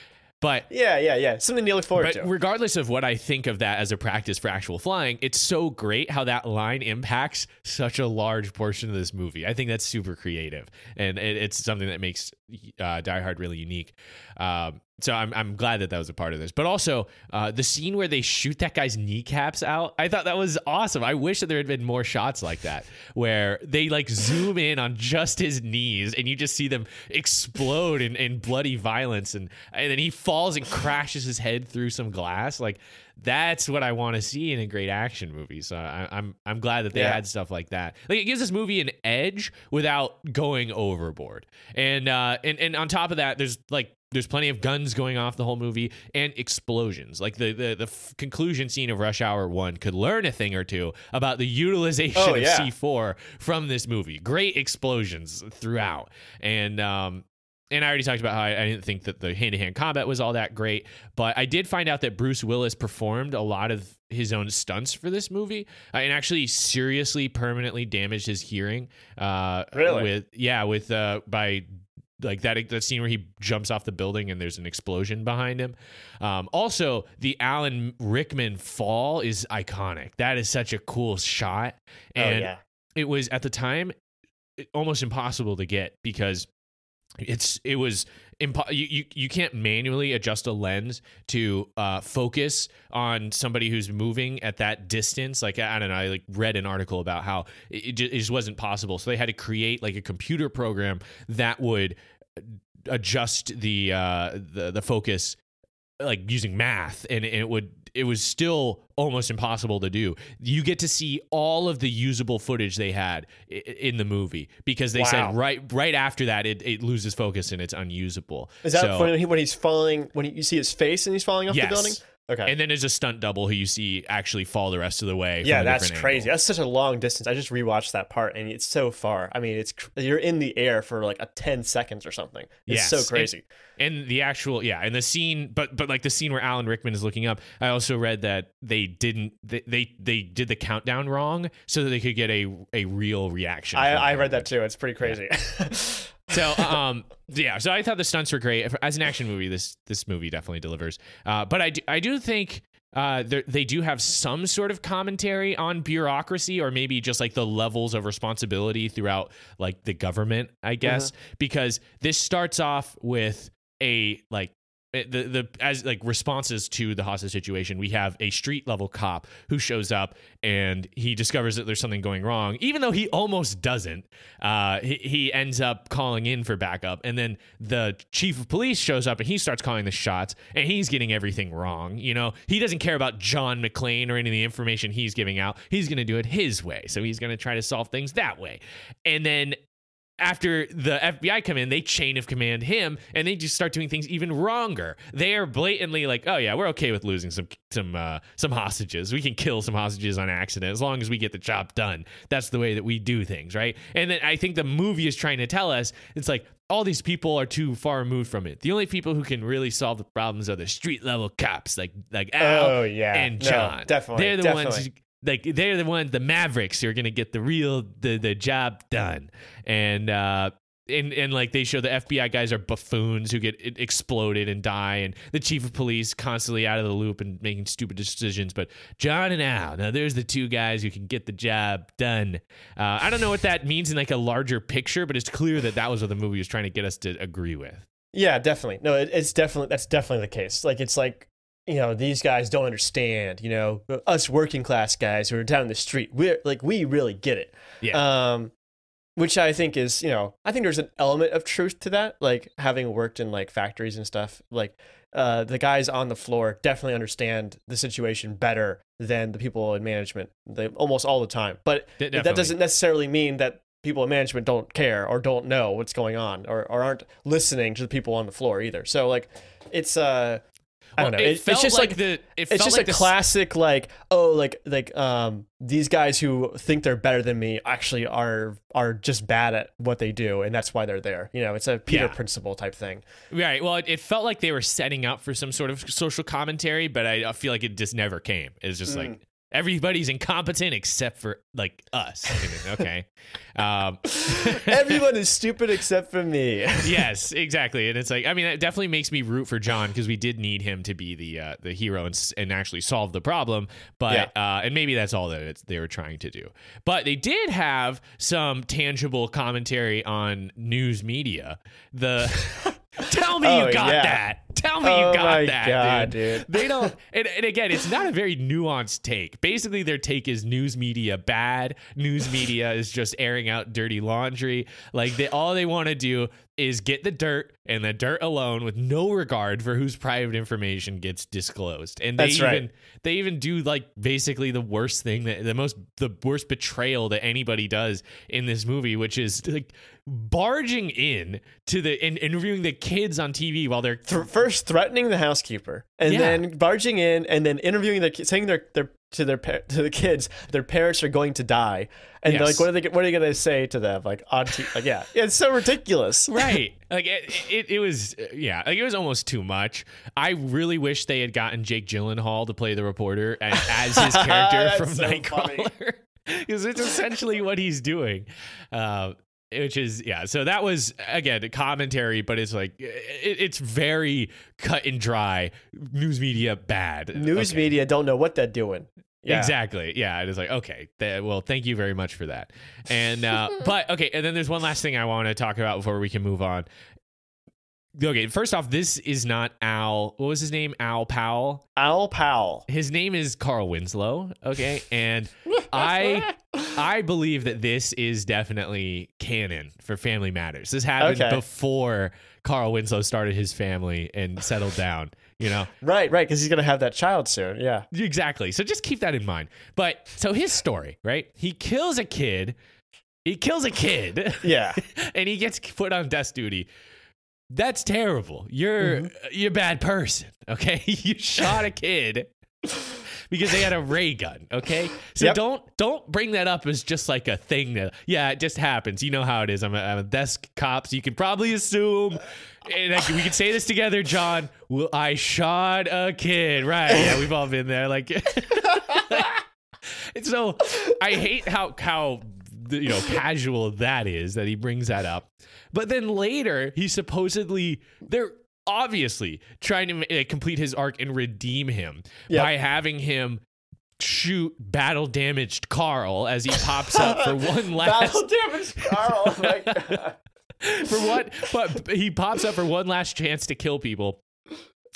but yeah, yeah, yeah. Something to look forward but to. regardless of what I think of that as a practice for actual flying, it's so great how that line impacts such a large portion of this movie. I think that's super creative, and it, it's something that makes uh, Die Hard really unique. Um, so I'm I'm glad that that was a part of this. But also uh, the scene where they shoot that guy's kneecaps out, I thought that was awesome. I wish that there had been more shots like that where they like zoom in on just his knees and you just see them explode in, in bloody violence and and then he falls and crashes his head through some glass. Like that's what I want to see in a great action movie. So I, I'm I'm glad that they Yeah. had stuff like that. Like it gives this movie an edge without going overboard. And uh and and on top of that, there's like there's plenty of guns going off the whole movie and explosions. Like the the, the f- conclusion scene of Rush Hour One could learn a thing or two about the utilization Oh, of yeah. C4 from this movie. Great explosions throughout, and um. And I already talked about how I, I didn't think that the hand-to-hand combat was all that great, but I did find out that Bruce Willis performed a lot of his own stunts for this movie, uh, and actually seriously, permanently damaged his hearing. Uh, Really? With yeah, with uh, by like that that scene where he jumps off the building and there's an explosion behind him. Um, also, the Alan Rickman fall is iconic. That is such a cool shot, and oh yeah. it was at the time almost impossible to get because it's it was impo- you, you you can't manually adjust a lens to uh, focus on somebody who's moving at that distance like i don't know i like read an article about how it, it just wasn't possible so they had to create like a computer program that would adjust the uh the the focus like using math and it would it was still almost impossible to do you get to see all of the usable footage they had i- in the movie because they Wow. said right right after that it, it loses focus and it's unusable Is that So- when, when he's falling? When he, you see his face and he's falling off Yes. the building? Okay. And then there's a stunt double who you see actually fall the rest of the way. yeah, that's crazy. angle. That's such a long distance. I just rewatched that part, and it's so far. I mean, it's cr- you're in the air for like a ten seconds or something. It's Yes. so crazy. And the actual, yeah, and the scene, but but like the scene where Alan Rickman is looking up, I also read that they didn't, they they, they did the countdown wrong so that they could get a a real reaction. I, I read that too. It's pretty crazy. So um yeah, so I thought the stunts were great as an action movie. This this movie definitely delivers. Uh, but I do, I do think. Uh, they're- do have some sort of commentary on bureaucracy or maybe just like the levels of responsibility throughout like the government i guess because this starts off with a like the the as like responses to the hostage situation we have a street level cop who shows up and he discovers that there's something going wrong even though he almost doesn't. Uh he, he ends up calling in for backup and then the chief of police shows up and he starts calling the shots and he's getting everything wrong you know? He doesn't care about john mcclane or any of the information he's giving out. He's going to do it his way. So he's going to try to solve things that way. And then after the FBI come in, they chain of command him, and they just start doing things even wronger. They are blatantly like, "Oh yeah, we're okay with losing some some uh, some hostages. We can kill some hostages on accident as long as we get the job done. That's the way that we do things, right?" And then I think the movie is trying to tell us it's like all these people are too far removed from it. The only people who can really solve the problems are the street level cops, like like Al Oh, yeah. and No, John. definitely, they're the definitely. ones like they're the ones the mavericks who are gonna get the real the the job done and uh and, and like they show the FBI guys are buffoons who get exploded and die, and the chief of police constantly out of the loop and making stupid decisions. But John and Al, now there's the two guys who can get the job done. Uh, I don't know what that means in like a larger picture, but it's clear that that was what the movie was trying to get us to agree with. Yeah, definitely. No, it, it's definitely that's definitely the case. Like it's like you know these guys don't understand. You know us working class guys who are down the street. We're like we really get it. Yeah. Um, which I think is you know I think there's an element of truth to that. Like having worked in like factories and stuff. Like uh, the guys on the floor definitely understand the situation better than the people in management. They almost all the time. But De- that doesn't necessarily mean that people in management don't care or don't know what's going on or, or aren't listening to the people on the floor either. So like it's uh I don't know. It, It- felt it's just like, like, the. It it's just like a the classic like oh like like um these guys who think they're better than me actually are are just bad at what they do and that's why they're there. You know, it's a Peter Yeah. principle type thing. Right. Well, it, it felt like they were setting up for some sort of social commentary, but I, I feel like it just never came. It's just Mm. like everybody's incompetent except for like us. Okay. Um, Everyone is stupid except for me. yes, exactly. And it's like, I mean, it definitely makes me root for John because we did need him to be the uh, the hero and, and actually solve the problem. But uh, and maybe that's all that it's, they were trying to do. But they did have some tangible commentary on news media. The tell me Oh, you got yeah. that. Tell me Oh you got that, God, dude. dude. They don't. And, and again, it's not a very nuanced take. Basically, their take is news media bad. News media is just airing out dirty laundry. Like they, all they want to do is get the dirt and the dirt alone, with no regard for whose private information gets disclosed. And they That's even right. they even do like basically the worst thing that the most the worst betrayal that anybody does in this movie, which is like barging in to the and interviewing the kids on TV while they're Th- first threatening the housekeeper and Yeah. then barging in and then interviewing the saying their their to their to the kids their parents are going to die. And Yes. like what are they what are you going to say to them? Like t- like yeah. It's so ridiculous. Right. Like it, it, it was yeah like it was almost too much. I really wish they had gotten jake gyllenhaal to play the reporter and, as his character from so nightcrawler. because it's essentially what he's doing. Uh, which is yeah so that was again a commentary but it's like it, it's very cut and dry news media bad news Okay. media don't know what they're doing yeah. Exactly. Yeah. It is like, okay, th- well, thank you very much for that. And, uh, but okay. And then there's one last thing I want to talk about before we can move on. Okay. First off, this is not Al. What was his name? Al Powell. Al Powell His name is Carl Winslow. Okay. And I, I believe that this is definitely canon for Family Matters. This happened Okay. before Carl Winslow started his family and settled down, you know? right right because he's going to have that child soon yeah Exactly. So just keep that in mind. But so his story, right? He kills a kid. He kills a kid. yeah and he gets put on desk duty. That's terrible. You're mm-hmm. you're a bad person. Okay, you shot a kid because they had a ray gun. Okay, so Yep. don't don't bring that up as just like a thing that yeah, it just happens. You know how it is. I'm a, I'm a desk cop, so you can probably assume. And like, we can say this together, John. Well, I shot a kid. Right? Yeah, we've all been there. Like, and so I hate how how you know casual that is that he brings that up. But then later he supposedly they're obviously trying to uh, complete his arc and redeem him Yep. by having him shoot battle damaged Carl as he pops up for one last Battle damage, Carl. Oh for what but he pops up for one last chance to kill people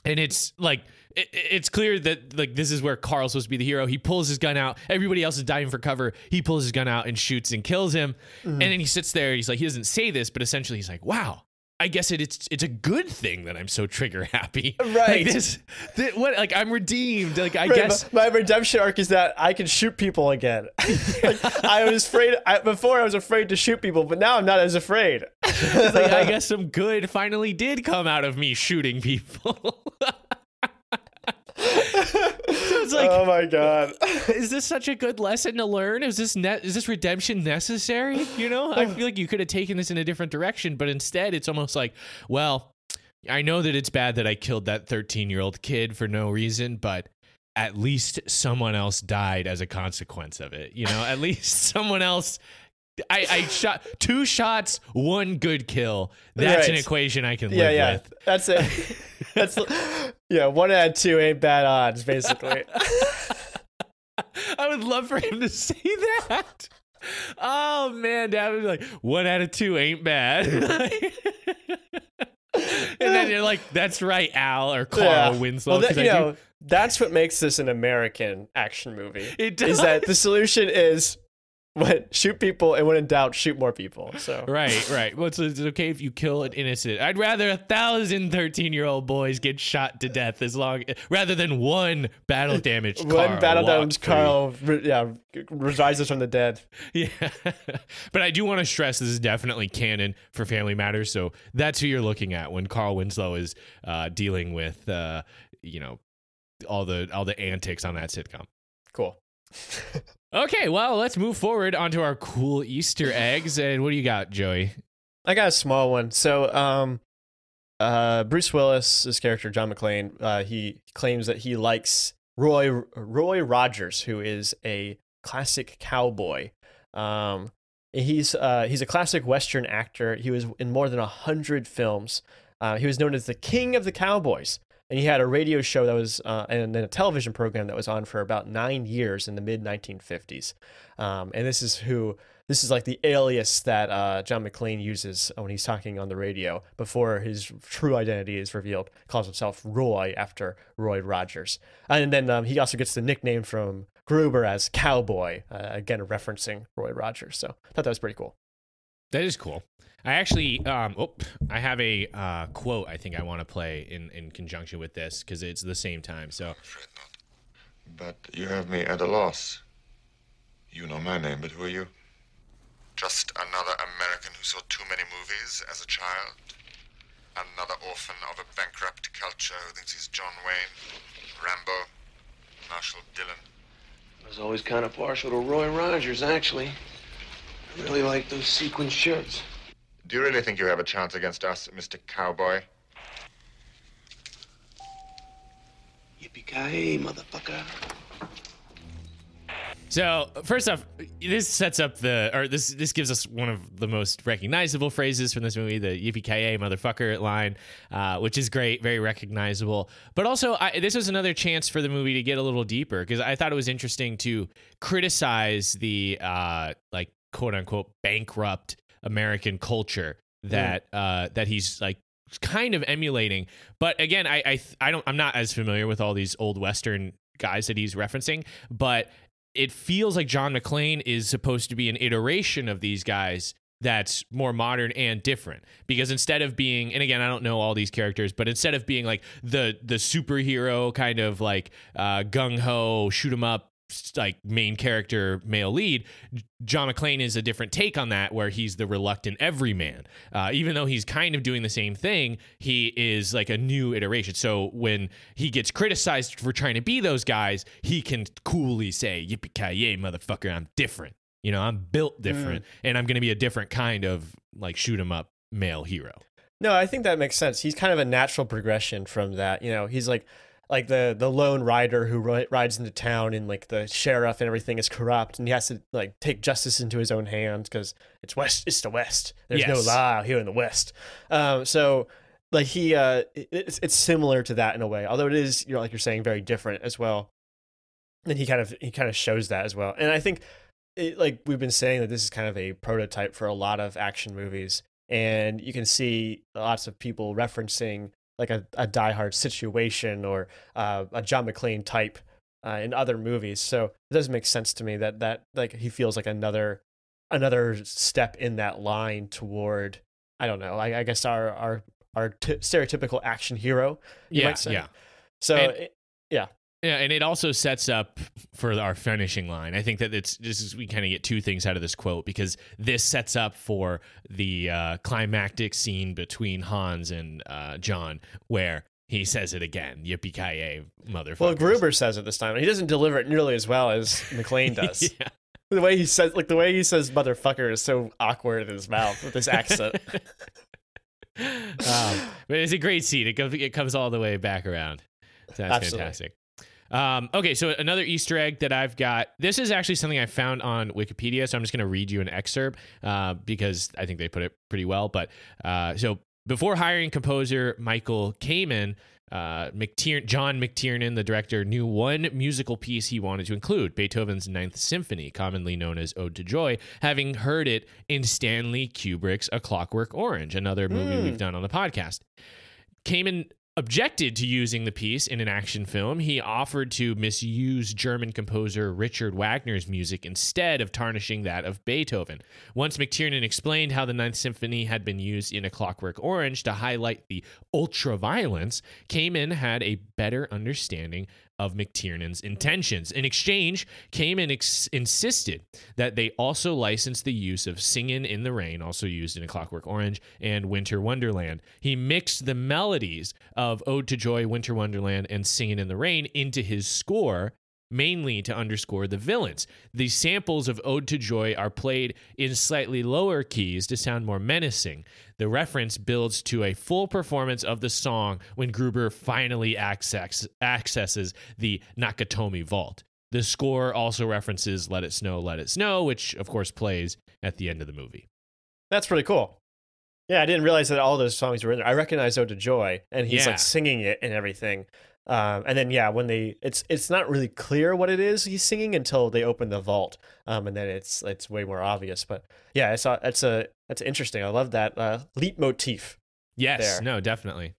and it's like it, it's clear that like this is where Carl's supposed to be the hero. He pulls his gun out. Everybody else is diving for cover. He pulls his gun out and shoots and kills him. Mm-hmm. And then he sits there. He's like, he doesn't say this, but essentially he's like, wow. I guess it, it's it's a good thing that I'm so trigger happy. Right. Like this, thi- what like I'm redeemed. Like I Right, guess my, my redemption arc is that I can shoot people again. Like, I was afraid I, before. I was afraid to shoot people, but now I'm not as afraid. like I guess some good finally did come out of me shooting people. It's like oh my god! is this such a good lesson to learn? Is this net? Is this redemption necessary? You know, I feel like you could have taken this in a different direction, but instead, it's almost like, well, I know that it's bad that I killed that 13 year old kid for no reason, but at least someone else died as a consequence of it. You know, at least someone else. I, I shot two shots, one good kill. That's an equation I can Yeah, live yeah, with. that's it. That's yeah. One out of two ain't bad odds, basically. I would love for him to say that. Oh man, Dad would be like, one out of two ain't bad. and then you're like, that's right, Al or Carl Yeah. Winslow. Well, that, you do- know, that's what makes this an American action movie. It does. Is that the solution is when shoot people and when in doubt, shoot more people. So Right, right. Well, it's, it's okay if you kill an innocent. I'd rather a thousand 13 year old boys get shot to death as long rather than one battle damaged one battle walk damage. Carl, yeah, rises from the dead. Yeah. but I do want to stress this is definitely canon for Family Matters. So that's who you're looking at when Carl Winslow is uh, dealing with, uh, you know, all the all the antics on that sitcom. Cool. Okay, well, let's move forward onto our cool Easter eggs. And what do you got, Joey? I got a small one. So, um, uh, Bruce Willis's character John McClane, uh, he claims that he likes Roy Roy Rogers, who is a classic cowboy. Um, he's uh, he's a classic Western actor. He was in more than a hundred films. Uh, he was known as the King of the Cowboys, and he had a radio show that was uh, and then a television program that was on for about nine years in the mid 1950s. Um, and this is who this is like the alias that uh, John McClane uses when he's talking on the radio before his true identity is revealed. Calls himself Roy after Roy Rogers, and then um, he also gets the nickname from Gruber as Cowboy, uh, again referencing Roy Rogers. So I thought that was pretty cool. That is cool. I actually, um, oh, I have a uh, quote I think I want to play in, in conjunction with this because it's the same time. So, But you have me at a loss. You know my name, but who are you? Just another American who saw too many movies as a child. Another orphan of a bankrupt culture who thinks he's John Wayne, Rambo, Marshall Dillon. I was always kind of partial to Roy Rogers, actually. I really like those sequin shirts. Do you really think you have a chance against us, Mr. Cowboy? Yippee-ki-yay, motherfucker. so first off, this sets up the, or this this gives us one of the most recognizable phrases from this movie, the "Yippee ki motherfucker" line, uh, which is great, very recognizable. But also, I, this was another chance for the movie to get a little deeper because I thought it was interesting to criticize the uh, like quote unquote bankrupt American culture that uh, that he's like kind of emulating. But again, I I I don't I'm not as familiar with all these old western guys that he's referencing, but it feels like John McClane is supposed to be an iteration of these guys that's more modern and different because instead of being and again I don't know all these characters but instead of being like the the superhero kind of like uh gung ho shoot 'em up like main character male lead john mcclane is a different take on that where he's the reluctant everyman. Uh, even though he's kind of doing the same thing he is like a new iteration. So when he gets criticized for trying to be those guys he can coolly say yippee ki motherfucker i'm different. You know i'm built different and i'm gonna be a different kind of like shoot 'em up male hero. No, I think that makes sense. He's kind of a natural progression from that. You know, he's like like the the lone rider who ri- rides into town and like the sheriff and everything is corrupt and he has to like take justice into his own hands because it's west it's the west. There's no Yes. law here in the west. Um so like he uh it's, it's similar to that in a way although it is you know like you're saying very different as well. And he kind of he kind of shows that as well. And i think it, like we've been saying that this is kind of a prototype for a lot of action movies. And you can see lots of people referencing like a, a Die Hard situation or uh, a John McClane type uh, in other movies. So it doesn't make sense to me that that like he feels like another another step in that line toward I don't know. I, I guess our our our t- stereotypical action hero. you yeah might say. yeah So And- it- Yeah, and it also sets up for our finishing line. I think that it's this is we kind of get two things out of this quote because this sets up for the uh, climactic scene between Hans and uh, John, where he says it again, "Yippee ki motherfucker." well, Gruber says it this time. He doesn't deliver it nearly as well as McClane does. yeah. The way he says, like the way he says "motherfucker" is so awkward in his mouth with his accent. um, but it's a great scene. It it comes all the way back around. That's Absolutely. fantastic. Um, okay, so another Easter egg that I've got. This is actually something I found on Wikipedia, so I'm just going to read you an excerpt uh, because I think they put it pretty well. But uh, so before hiring composer Michael Kamen, uh, McTier- John McTiernan, the director, knew one musical piece he wanted to include Beethoven's Ninth Symphony, commonly known as Ode to Joy, having heard it in Stanley Kubrick's A Clockwork Orange, another movie Mm. we've done on the podcast. Kamen objected to using the piece in an action film. He offered to misuse German composer Richard Wagner's music instead of tarnishing that of Beethoven. Once McTiernan explained how the Ninth Symphony had been used in A Clockwork Orange to highlight the ultra violence, Kamen had a better understanding of McTiernan's intentions. In exchange, Kamen ex- insisted that they also license the use of Singin' in the Rain, also used in A Clockwork Orange, and Winter Wonderland. He mixed the melodies of Ode to Joy, Winter Wonderland, and Singin' in the Rain into his score. Mainly to underscore the villains. The samples of Ode to Joy are played in slightly lower keys to sound more menacing. The reference builds to a full performance of the song when Gruber finally access, accesses the Nakatomi Vault. The score also references Let It Snow, Let It Snow, which of course plays at the end of the movie. That's pretty cool. Yeah, I didn't realize that all those songs were in there. I recognize "Ode to Joy," and he's Yeah. like singing it and everything. Um, and then yeah, when they it's it's not really clear what it is he's singing until they open the vault, um, and then it's it's way more obvious. But yeah, it's a it's a that's interesting. I love that uh, leitmotif. Yes, there. no, definitely.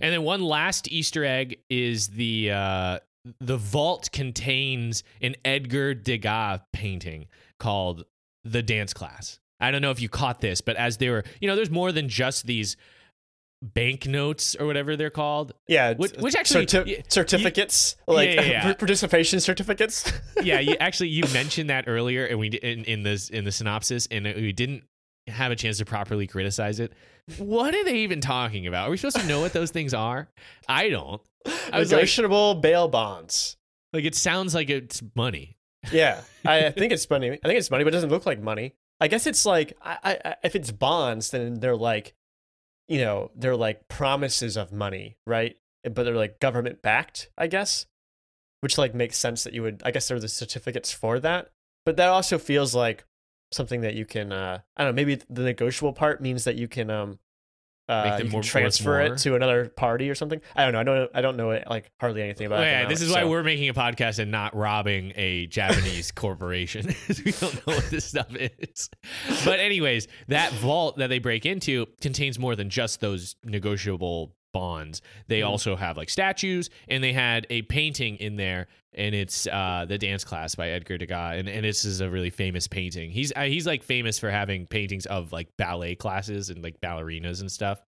And then one last Easter egg is the uh, the vault contains an Edgar Degas painting called "The Dance Class." I don't know if you caught this, but as they were, you know, there's more than just these banknotes or whatever they're called. Yeah, Which- which actually- certi- y- certificates like yeah, yeah. participation certificates. yeah, you actually you mentioned that earlier, and we in in this in the synopsis, and we didn't have a chance to properly criticize it. What are they even talking about? Are we supposed to know what those things are? I don't. I was like, Negotiable bail bonds. like it sounds like it's money. Yeah, I think it's money. I think it's money, but it doesn't look like money. I guess it's like I, I- if it's bonds, then they're like, you know, they're like promises of money, right? But they're like government backed, I guess, which like makes sense that you would. I guess they're the certificates for that, but that also feels like something that you can. uh I don't know. Maybe the negotiable part means that you can um. Uh, Make them you can transfer it to another party or something. I don't know. I don't. I don't know it, like hardly anything about. Oh, yeah, this is why so- we're making a podcast and not robbing a Japanese corporation. we don't know what this stuff is. But anyways, that vault that they break into contains more than just those negotiable bonds. They Mhm. also have like statues, and they had a painting in there, and it's uh, the dance class by Edgar Degas, and, and this is a really famous painting. He's uh, he's like famous for having paintings of like ballet classes and like ballerinas and stuff.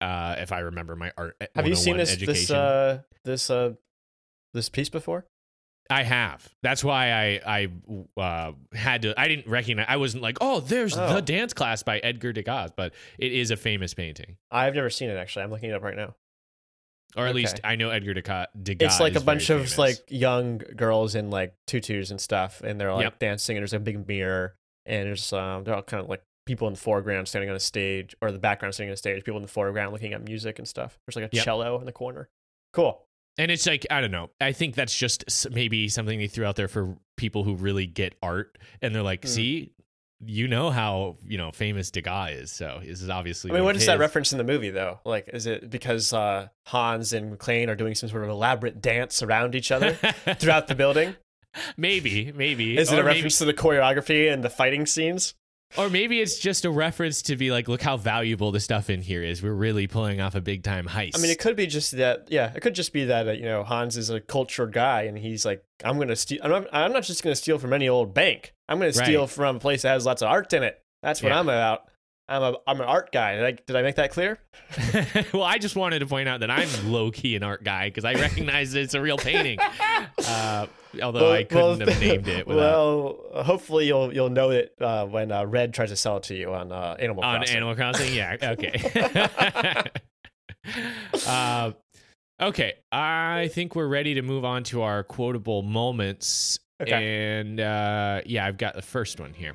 Uh, if I remember my art, Have you seen 101 this this uh this uh this piece before? I have. That's why I I uh, had to. I didn't recognize. I wasn't like, oh, there's Oh. the dance class by Edgar Degas, but it is a famous painting, I've never seen it actually. I'm looking it up right now. or at Okay. least I know Edgar Degas. Degas it's like a bunch of famous. like young girls in like tutus and stuff, and they're like Yep. dancing. And there's a big mirror, and there's um, they're all kind of like people in the foreground standing on a stage, or the background standing on a stage. People in the foreground looking at music and stuff. There's like a Yep. cello in the corner. Cool. And it's like I don't know. I think that's just maybe something they threw out there for people who really get art, and they're like, Mm. "See, you know how you know famous Degas is, so this is obviously." I mean, what that reference in the movie though? Like, is it because uh, Hans and McClane are doing some sort of elaborate dance around each other throughout the building? maybe, maybe. Is it Or a maybe- reference to the choreography and the fighting scenes? Or maybe it's just a reference to be like, look how valuable the stuff in here is. We're really pulling off a big time heist. I mean, it could be just that. Yeah, it could just be that uh, you know Hans is a cultured guy, and he's like, I'm gonna steal. I'm not, I'm not just gonna steal from any old bank. I'm gonna steal Right. from a place that has lots of art in it. That's what Yeah. I'm about. I'm a I'm an art guy. Did I, did I make that clear? well, I just wanted to point out that I'm low key an art guy because I recognize that it's a real painting. Uh, although I couldn't have named it without. well, hopefully you'll you'll know it uh, when uh, Red tries to sell it to you on uh, Animal on Crossing. Animal Crossing. Yeah. Okay. uh, okay. I think we're ready to move on to our quotable moments. Okay. And uh, yeah, I've got the first one here.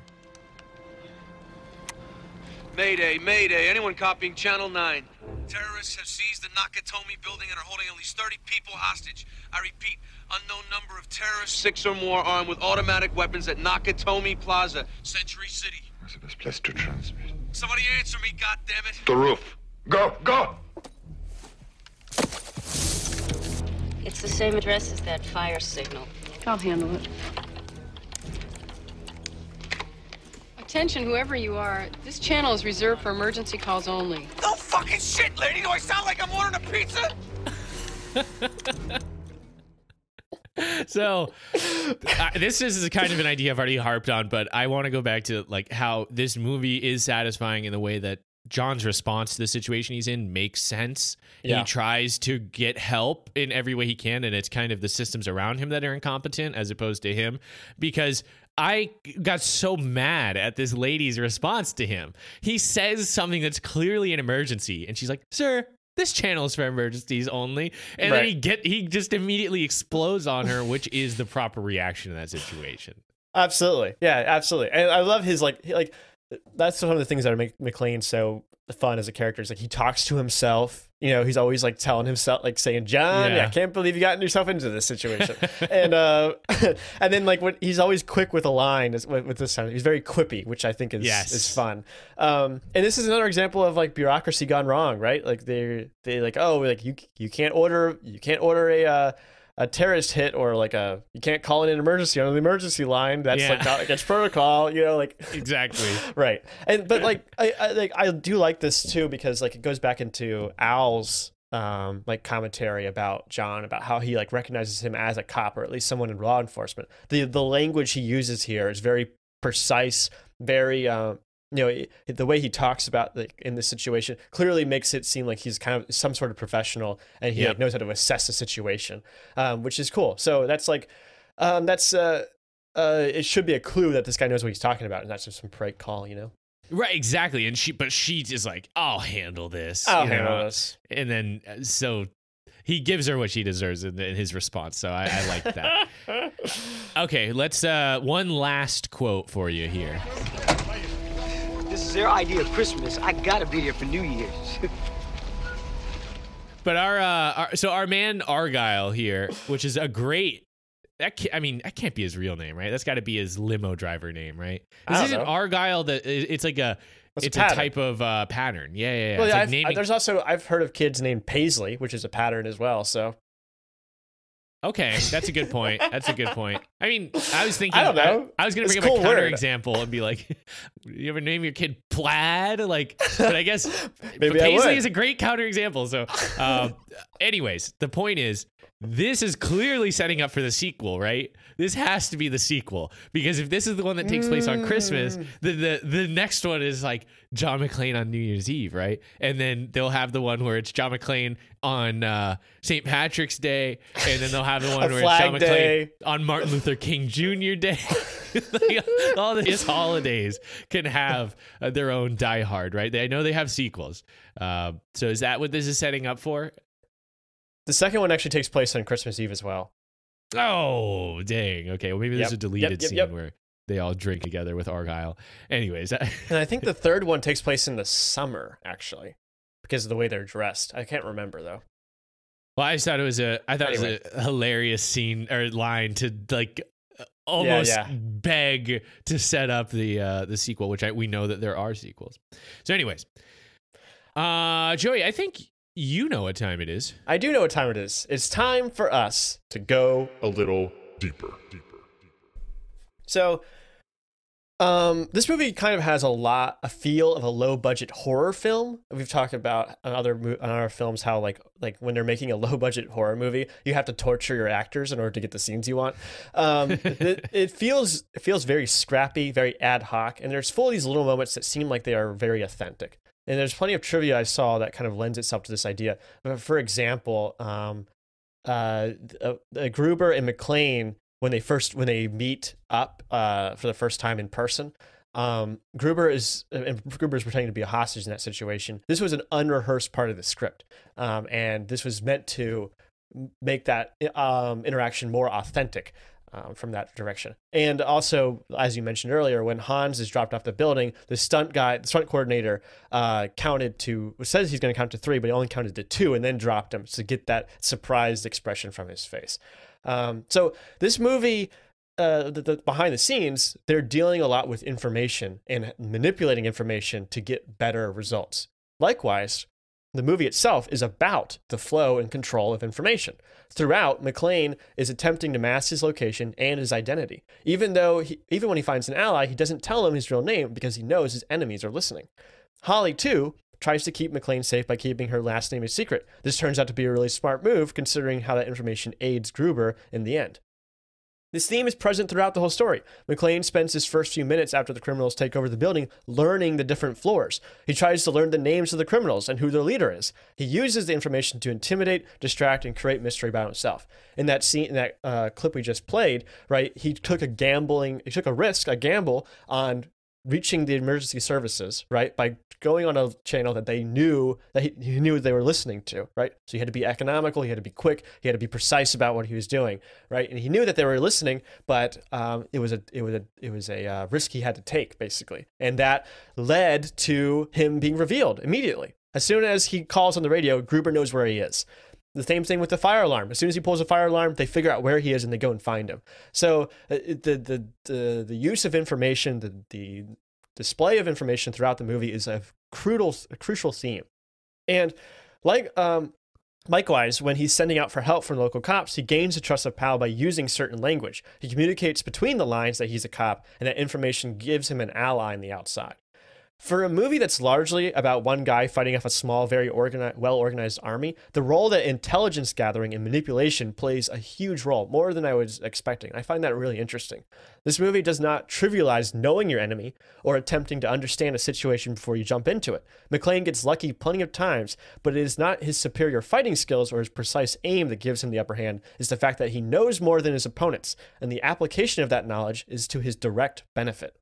Mayday, Mayday. Anyone copying Channel 9? Terrorists have seized the Nakatomi building and are holding at least 30 people hostage. I repeat, unknown number of terrorists, six or more armed with automatic weapons at Nakatomi Plaza, Century City. Where's the best place to transmit? Somebody answer me, goddammit. The roof. Go, go! It's the same address as that fire signal. I'll handle it. Attention, whoever you are, this channel is reserved for emergency calls only. No fucking shit, lady. Do I sound like I'm ordering a pizza? so uh, this is kind of an idea I've already harped on, but I want to go back to like how this movie is satisfying in the way that John's response to the situation he's in makes sense. Yeah. He tries to get help in every way he can, and it's kind of the systems around him that are incompetent as opposed to him. Because I got so mad at this lady's response to him. He says something that's clearly an emergency, and she's like, "Sir, this channel is for emergencies only." And then he get he just immediately explodes on her, which is the proper reaction in that situation. Absolutely. Yeah, absolutely. And I love his like like that's one of the things that make McClane so fun as a character. Is like he talks to himself. You know, he's always like telling himself, like saying, "John, Yeah. I can't believe you got yourself into this situation." and uh, and then like when he's always quick with a line is- with, with this time. He's very quippy, which I think is Yes. is fun. Um, and this is another example of like bureaucracy gone wrong, right? Like they they like oh like you you can't order you can't order a. Uh, a terrorist hit or like a you can't call it an emergency on the emergency line that's Yeah. like not against protocol you know like Exactly. right and but like I, I like i do like this too because like it goes back into al's um like commentary about john about how he like recognizes him as a cop or at least someone in law enforcement the the language he uses here is very precise very um you know the way he talks about like in this situation clearly makes it seem like he's kind of some sort of professional and he Yep. like knows how to assess a situation um which is cool so that's like um that's uh uh, it should be a clue that this guy knows what he's talking about, and that's just some prank call, you know. Right, exactly. And she, but she is like, "I'll handle this." I'll you handle know? this. And then uh, so he gives her what she deserves in, in his response. So I, I like that. okay, let's uh one last quote for you here. This is their idea of Christmas. I gotta be there for New Year's. But our, uh, our so our man Argyle here, which is a great. That can't, I mean, that can't be his real name, right? That's got to be his limo driver name, right? This isn't know. Argyle. That it's like a It's a a, type of uh, pattern. Yeah, yeah. yeah. Well, yeah, like naming- there's also I've heard of kids named Paisley, which is a pattern as well. So Okay, that's a good point. That's a good point. I mean, I was thinking. I don't know. I, was gonna bring a up a counter word. example and be like, "You ever name your kid Plaid?" Like, but I guess Maybe I Paisley is a great counter example. So, um, anyways, the point is, this is clearly setting up for the sequel, right? This has to be the sequel because if this is the one that takes place on Christmas, the the, the next one is like John McClane on New Year's Eve, right? And then they'll have the one where it's John McClane on uh, St. Patrick's Day, and then they'll have the one where it's John Day. McClane on Martin Luther King Jr. Day. like, all these holidays can have uh, their own Die Hard, right? They, I know they have sequels. Uh, so is that what this is setting up for? The second one actually takes place on Christmas Eve as well. Oh, dang. Okay. Well, maybe there's Yep, a deleted yep, yep, scene where they all drink together with Argyle. Anyways, And I think the third one takes place in the summer, actually, because of the way they're dressed. I can't remember though. well, I just thought it was a, I thought it was a hilarious scene or line to like almost yeah. beg to set up the uh the sequel, which I we know that there are sequels. So, anyways, uh, Joey, I think you know what time it is. I do know what time it is. It's time for us to go A little deeper. Deeper. deeper. So, um, this movie kind of has a lot, a feel of a low budget horror film. We've talked about on other on other films how like like when they're making a low budget horror movie, you have to torture your actors in order to get the scenes you want. Um, it, it feels it feels very scrappy, very ad hoc, and there's full of these little moments that seem like they are very authentic. And there's plenty of trivia I saw that kind of lends itself to this idea. For example, um, uh, uh, uh, Gruber and McClane when they first when they meet up uh, for the first time in person. Um, Gruber is uh, and Gruber is pretending to be a hostage in that situation. This was an unrehearsed part of the script, um, and this was meant to make that um, interaction more authentic. Um, from that direction, and also, as you mentioned earlier, when Hans is dropped off the building, the stunt guy, the stunt coordinator, uh, counted to says he's going to count to three, but he only counted to two, and then dropped him to get that surprised expression from his face. Um, so this movie, uh, the, the behind the scenes, they're dealing a lot with information and manipulating information to get better results. Likewise, the movie itself is about the flow and control of information. Throughout, McClane is attempting to mask his location and his identity. Even though, he, even when he finds an ally, he doesn't tell him his real name because he knows his enemies are listening. Holly, too, tries to keep McClane safe by keeping her last name a secret. This turns out to be a really smart move considering how that information aids Gruber in the end. This theme is present throughout the whole story. McClane spends his first few minutes after the criminals take over the building learning the different floors. He tries to learn the names of the criminals and who their leader is. He uses the information to intimidate, distract, and create mystery by himself. In that scene, in that uh, clip we just played, right, he took a gambling, he took a risk, a gamble on reaching the emergency services, right, by going on a channel that they knew that he, he knew they were listening to, right? So he had to be economical, he had to be quick, he had to be precise about what he was doing, right? And he knew that they were listening, but um, it was a it was a it was a uh, risk he had to take basically, and that led to him being revealed immediately. As soon as he calls on the radio, Gruber knows where he is. The same thing with the fire alarm. As soon as he pulls a fire alarm, they figure out where he is and they go and find him. So uh, the the the, the use of information, the the display of information throughout the movie is a crucial a crucial theme. And like um Likewise, when he's sending out for help from local cops, he gains the trust of Powell by using certain language. He communicates between the lines that he's a cop, and that information gives him an ally on the outside. For a movie that's largely about one guy fighting off a small, very organized, well organized army, the role that intelligence gathering and manipulation plays a huge role, more than I was expecting. I find that really interesting. This movie does not trivialize knowing your enemy or attempting to understand a situation before you jump into it. McClane gets lucky plenty of times, but it is not his superior fighting skills or his precise aim that gives him the upper hand, it's the fact that he knows more than his opponents, and the application of that knowledge is to his direct benefit.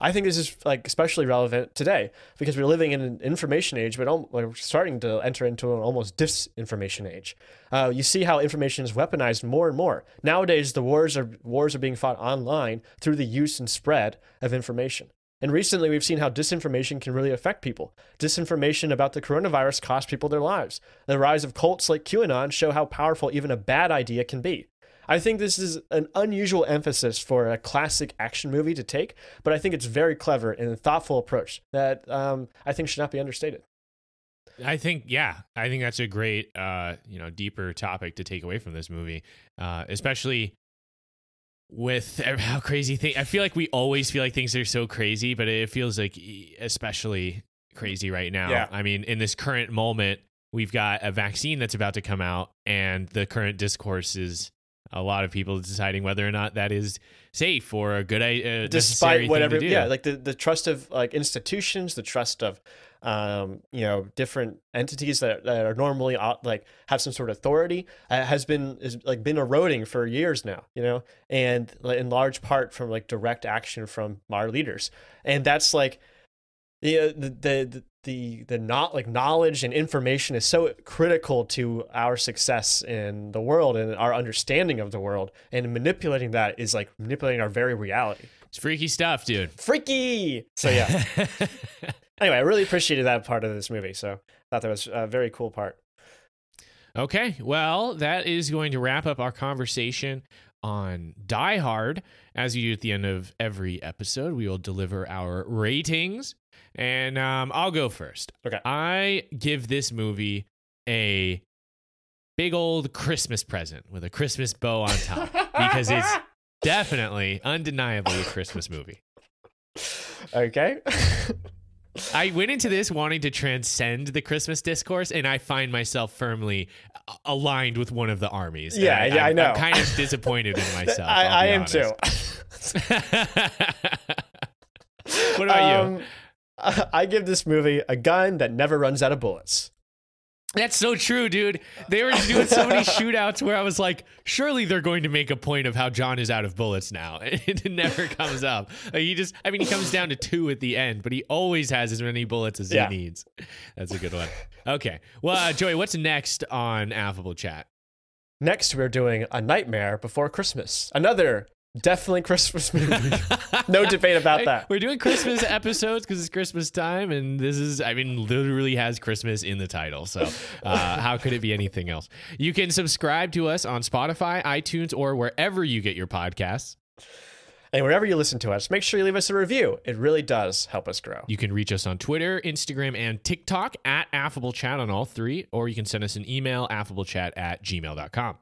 I think this is like especially relevant today because we're living in an information age, but we're starting to enter into an almost disinformation age. Uh, you see how information is weaponized more and more nowadays. The wars are wars are being fought online through the use and spread of information. And recently, we've seen how disinformation can really affect people. Disinformation about the coronavirus cost people their lives. The rise of cults like QAnon show how powerful even a bad idea can be. I think this is an unusual emphasis for a classic action movie to take, but I think it's very clever and a thoughtful approach that um, I think should not be understated. I think, yeah, I think that's a great, uh, you know, deeper topic to take away from this movie, uh, especially with how crazy thing. I feel like we always feel like things are so crazy, but it feels like especially crazy right now. Yeah. I mean, in this current moment, we've got a vaccine that's about to come out, and the current discourse is a lot of people deciding whether or not that is safe or a good idea. despite whatever yeah like the, the trust of like institutions the trust of um you know different entities that, that are normally like have some sort of authority uh, has been is like been eroding for years now you know and in large part from like direct action from our leaders and that's like the uh, the the the, the not like knowledge and information is so critical to our success in the world and our understanding of the world and manipulating that is like manipulating our very reality It's freaky stuff, dude. freaky so yeah anyway i really appreciated that part of this movie so I thought that was a very cool part Okay, well, that is going to wrap up our conversation on Die Hard. As you do at the end of every episode, we will deliver our ratings. And um, I'll go first. Okay. I give this movie a big old Christmas present with a Christmas bow on top because it's definitely, undeniably a Christmas movie. okay I went into this wanting to transcend the Christmas discourse, and I find myself firmly aligned with one of the armies. Yeah, yeah, I I'm- know. I'm kind of disappointed in myself. I, I am too what about you? I give this movie a gun that never runs out of bullets. That's so true, dude. They were doing so many shootouts where I was like, surely they're going to make a point of how John is out of bullets now. It never comes up. Like, he just, I mean, he comes down to two at the end, but he always has as many bullets as Yeah. he needs. That's a good one. Okay. Well, uh, Joey, what's next on Affable Chat? Next, we're doing A Nightmare Before Christmas. Another definitely Christmas movie. no debate about that. We're doing Christmas episodes because it's Christmas time, and this is, I mean, literally has Christmas in the title. So, uh, how could it be anything else? You can subscribe to us on Spotify, iTunes, or wherever you get your podcasts. And wherever you listen to us, make sure you leave us a review. It really does help us grow. You can reach us on Twitter, Instagram, and TikTok at Affable Chat on all three, or you can send us an email, affablechat at gmail.com.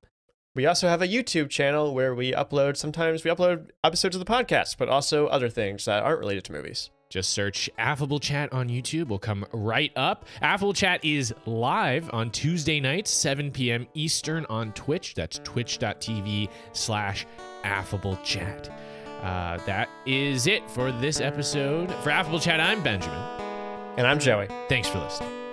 We also have a YouTube channel where we upload, sometimes we upload episodes of the podcast, but also other things that aren't related to movies. Just search Affable Chat on YouTube. We'll come right up. Affable Chat is live on Tuesday nights, 7 p.m. Eastern on Twitch. That's twitch.tv slash affable chat. Uh, that is it for this episode. For Affable Chat, I'm Benjamin. And I'm Joey. Thanks for listening.